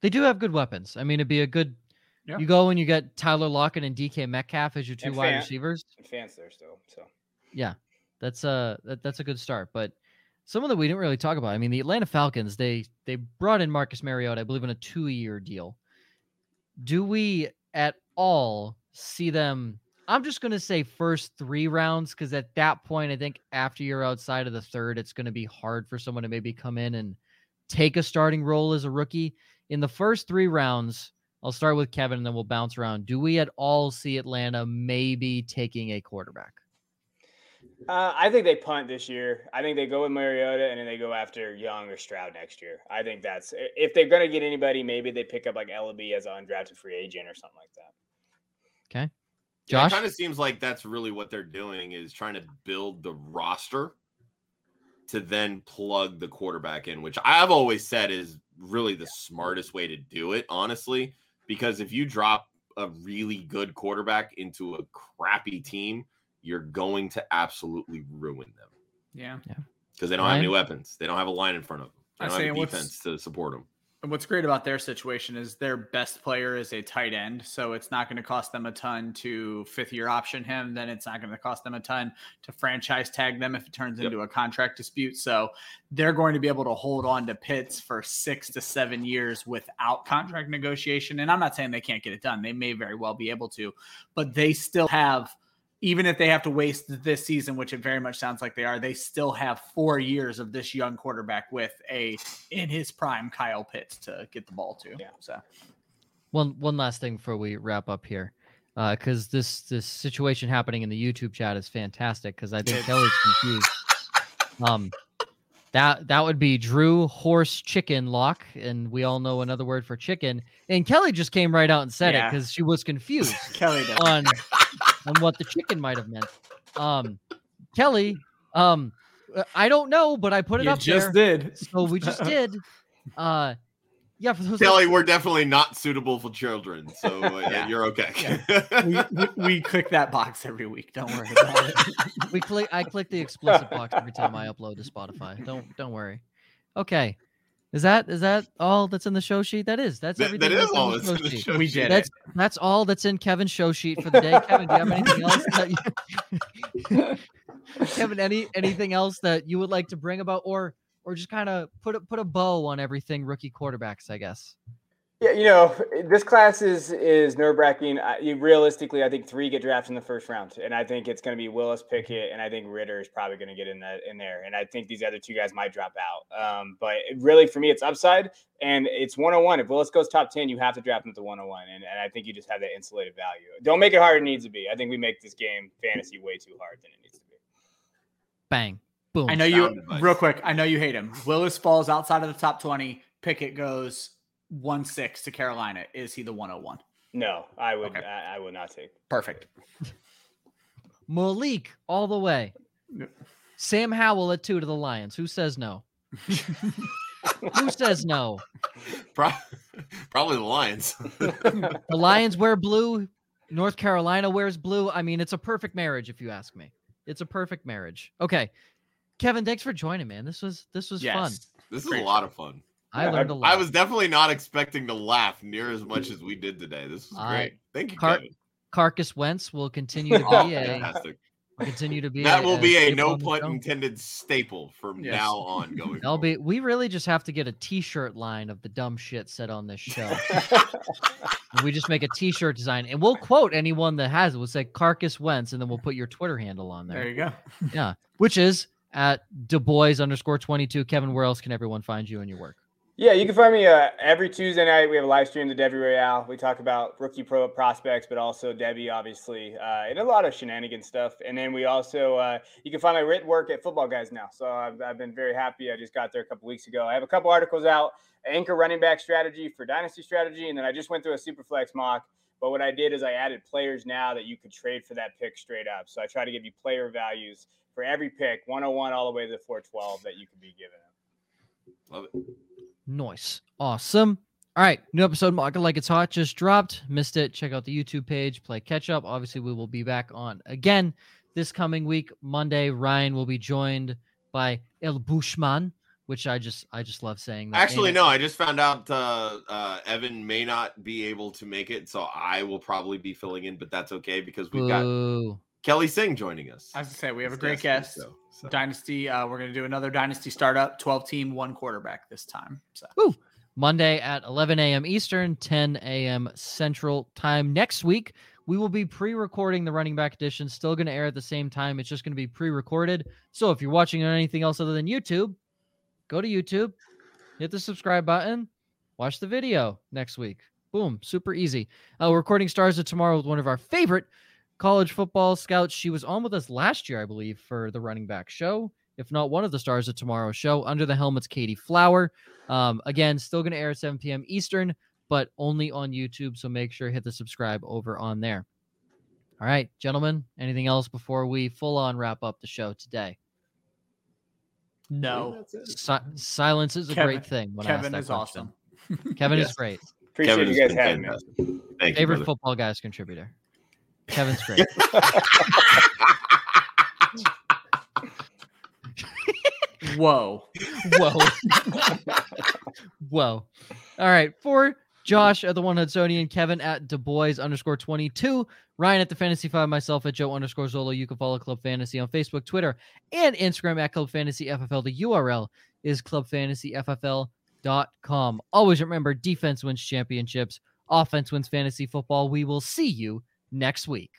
They do have good weapons. I mean, it'd be a good. Yeah. You go and you get Tyler Lockett and DK Metcalf as your two wide receivers. And Fant's there still, so yeah, that's a that, that's a good start. But someone that we didn't really talk about. I mean, the Atlanta Falcons, they they brought in Marcus Mariota, I believe, in a two-year deal. Do we at all see them? I'm just going to say first three rounds because at that point, I think after you're outside of the third, it's going to be hard for someone to maybe come in and take a starting role as a rookie. In the first three rounds, I'll start with Kevin and then we'll bounce around. Do we at all see Atlanta maybe taking a quarterback? Uh, I think they punt this year. I think they go with Mariota and then they go after Young or Stroud next year. I think that's if they're going to get anybody, maybe they pick up like Eleby as an undrafted free agent or something like that. Okay. Josh? Yeah, it kind of seems like that's really what they're doing is trying to build the roster to then plug the quarterback in, which I've always said is really the smartest way to do it, honestly. Because if you drop a really good quarterback into a crappy team – you're going to absolutely ruin them. Yeah. Yeah. Because they don't Ryan? have any weapons. They don't have a line in front of them. They don't I have a defense to support them. And what's great about their situation is their best player is a tight end, so it's not going to cost them a ton to fifth year option him. Then it's not going to cost them a ton to franchise tag them if it turns yep. into a contract dispute. So they're going to be able to hold on to Pitts for six to seven years without contract negotiation. And I'm not saying they can't get it done; they may very well be able to, but they still have even if they have to waste this season, which it very much sounds like they are, they still have four years of this young quarterback with a in his prime Kyle Pitts to get the ball to. Yeah. So one one last thing before we wrap up here. because uh, this this situation happening in the YouTube chat is fantastic because I think Kelly's confused. Um, that that would be Drew Horse Chicken Lock, and we all know another word for chicken. And Kelly just came right out and said yeah. it because she was confused Kelly on on what the chicken might have meant. Um, Kelly, um, I don't know, but I put it you up. Just there. did. So we just did. Uh, yeah, for those Kelly, we're definitely not suitable for children, so uh, yeah. you're okay. Yeah. we, we, we, click that box every week. Don't worry about it. we click. I click the explicit box every time I upload to Spotify. Don't don't worry. Okay, is that is that all that's in the show sheet? That is. That's everything. That, that is all that's in the show sheet. We did that's, it. That's all that's in Kevin's show sheet for the day. Kevin, do you have anything else that you... Kevin, any anything else that you would like to bring about, or or just kind of put a, put a bow on everything rookie quarterbacks, I guess. Yeah, you know, this class is is nerve wracking. Realistically, I think three get drafted in the first round, and I think it's going to be Willis Pickett, and I think Ridder is probably going to get in that in there, and I think these other two guys might drop out. Um, but really, for me, it's upside, and it's one on one. If Willis goes top ten, you have to draft him to one on one, and I think you just have that insulated value. Don't make it harder than it needs to be. I think we make this game fantasy way too hard than it needs to be. Bang. Boom. I know you real quick. I know you hate him. Willis falls outside of the top 20. Pickett goes one six to Carolina. Is he the 101? No, I would okay. I, I, would not take. Perfect. Malik all the way. Sam Howell at two to the Lions. Who says no? Who says no? Probably the Lions. the Lions wear blue. North Carolina wears blue. I mean, it's a perfect marriage, if you ask me. It's a perfect marriage. Okay, Kevin, thanks for joining, man. This was this was yes. fun. This is Great. a lot of fun. I yeah, learned a lot. I was definitely not expecting to laugh near as much as we did today. This was great. Thank you, Car- Kevin. Carcass Wentz will continue to be a continue to be that will be a no pun intended staple from yes. now on going. That'll be. We really just have to get a T-shirt line of the dumb shit said on this show. we just make a T-shirt design, and we'll quote anyone that has it. We'll say "Carcass Wentz," and then we'll put your Twitter handle on there. There you go. yeah, which is at Du Bois underscore twenty two. Kevin, where else can everyone find you and your work? Yeah, you can find me uh, every Tuesday night. We have a live stream, the Devy Royale. We talk about rookie pro prospects, but also Devy, obviously, uh, and a lot of shenanigan stuff. And then we also, uh, you can find my written work at Football Guys now. So I've, I've been very happy. I just got there a couple weeks ago. I have a couple articles out, anchor running back strategy for dynasty strategy, and then I just went through a super flex mock. But what I did is I added players now that you could trade for that pick straight up. So I try to give you player values for every pick, 101 all the way to the 412 that you could be given. Love it. Nice. Awesome. All right. New episode Market Like It's Hot just dropped. Missed it. Check out the YouTube page. Play catch up. Obviously, we will be back on again this coming week. Monday, Ryan will be joined by El Bushman, which I just I just love saying that. Actually, no, I just found out uh, uh, Evan may not be able to make it, so I will probably be filling in, but that's okay because we've Boo. got Kelly Singh joining us. As I say, we have a great guest. So, so. Dynasty. Uh, we're going to do another Dynasty startup, 12 team, one quarterback this time. So. Woo. Monday at 11 a.m. Eastern, 10 a.m. Central Time. Next week, we will be pre recording the running back edition. Still going to air at the same time. It's just going to be pre recorded. So if you're watching on anything else other than YouTube, go to YouTube, hit the subscribe button, watch the video next week. Boom. Super easy. Uh, we're recording Stars of Tomorrow with one of our favorite college football scouts. She was on with us last year, I believe, for the running back show. If not one of the stars of tomorrow's show, under the helmet's Katie Flower. Um, again, still going to air at 7 p.m. Eastern, but only on YouTube. So make sure hit the subscribe over on there. All right, gentlemen. Anything else before we full on wrap up the show today? No. Si- silence is a Kevin, great thing. Kevin is question. awesome. Kevin yes. is great. Appreciate Kevin you guys having me. Favorite you, Favorite football guys contributor. Kevin's great. Whoa. Whoa. Whoa. All right. For Josh at the One Hudsonian, Kevin at Du Bois underscore 22, Ryan at the Fantasy Five, myself at Joe underscore Zolo. You can follow Club Fantasy on Facebook, Twitter, and Instagram at Club Fantasy FFL. The URL is clubfantasyffl.com. Always remember defense wins championships, offense wins fantasy football. We will see you next week.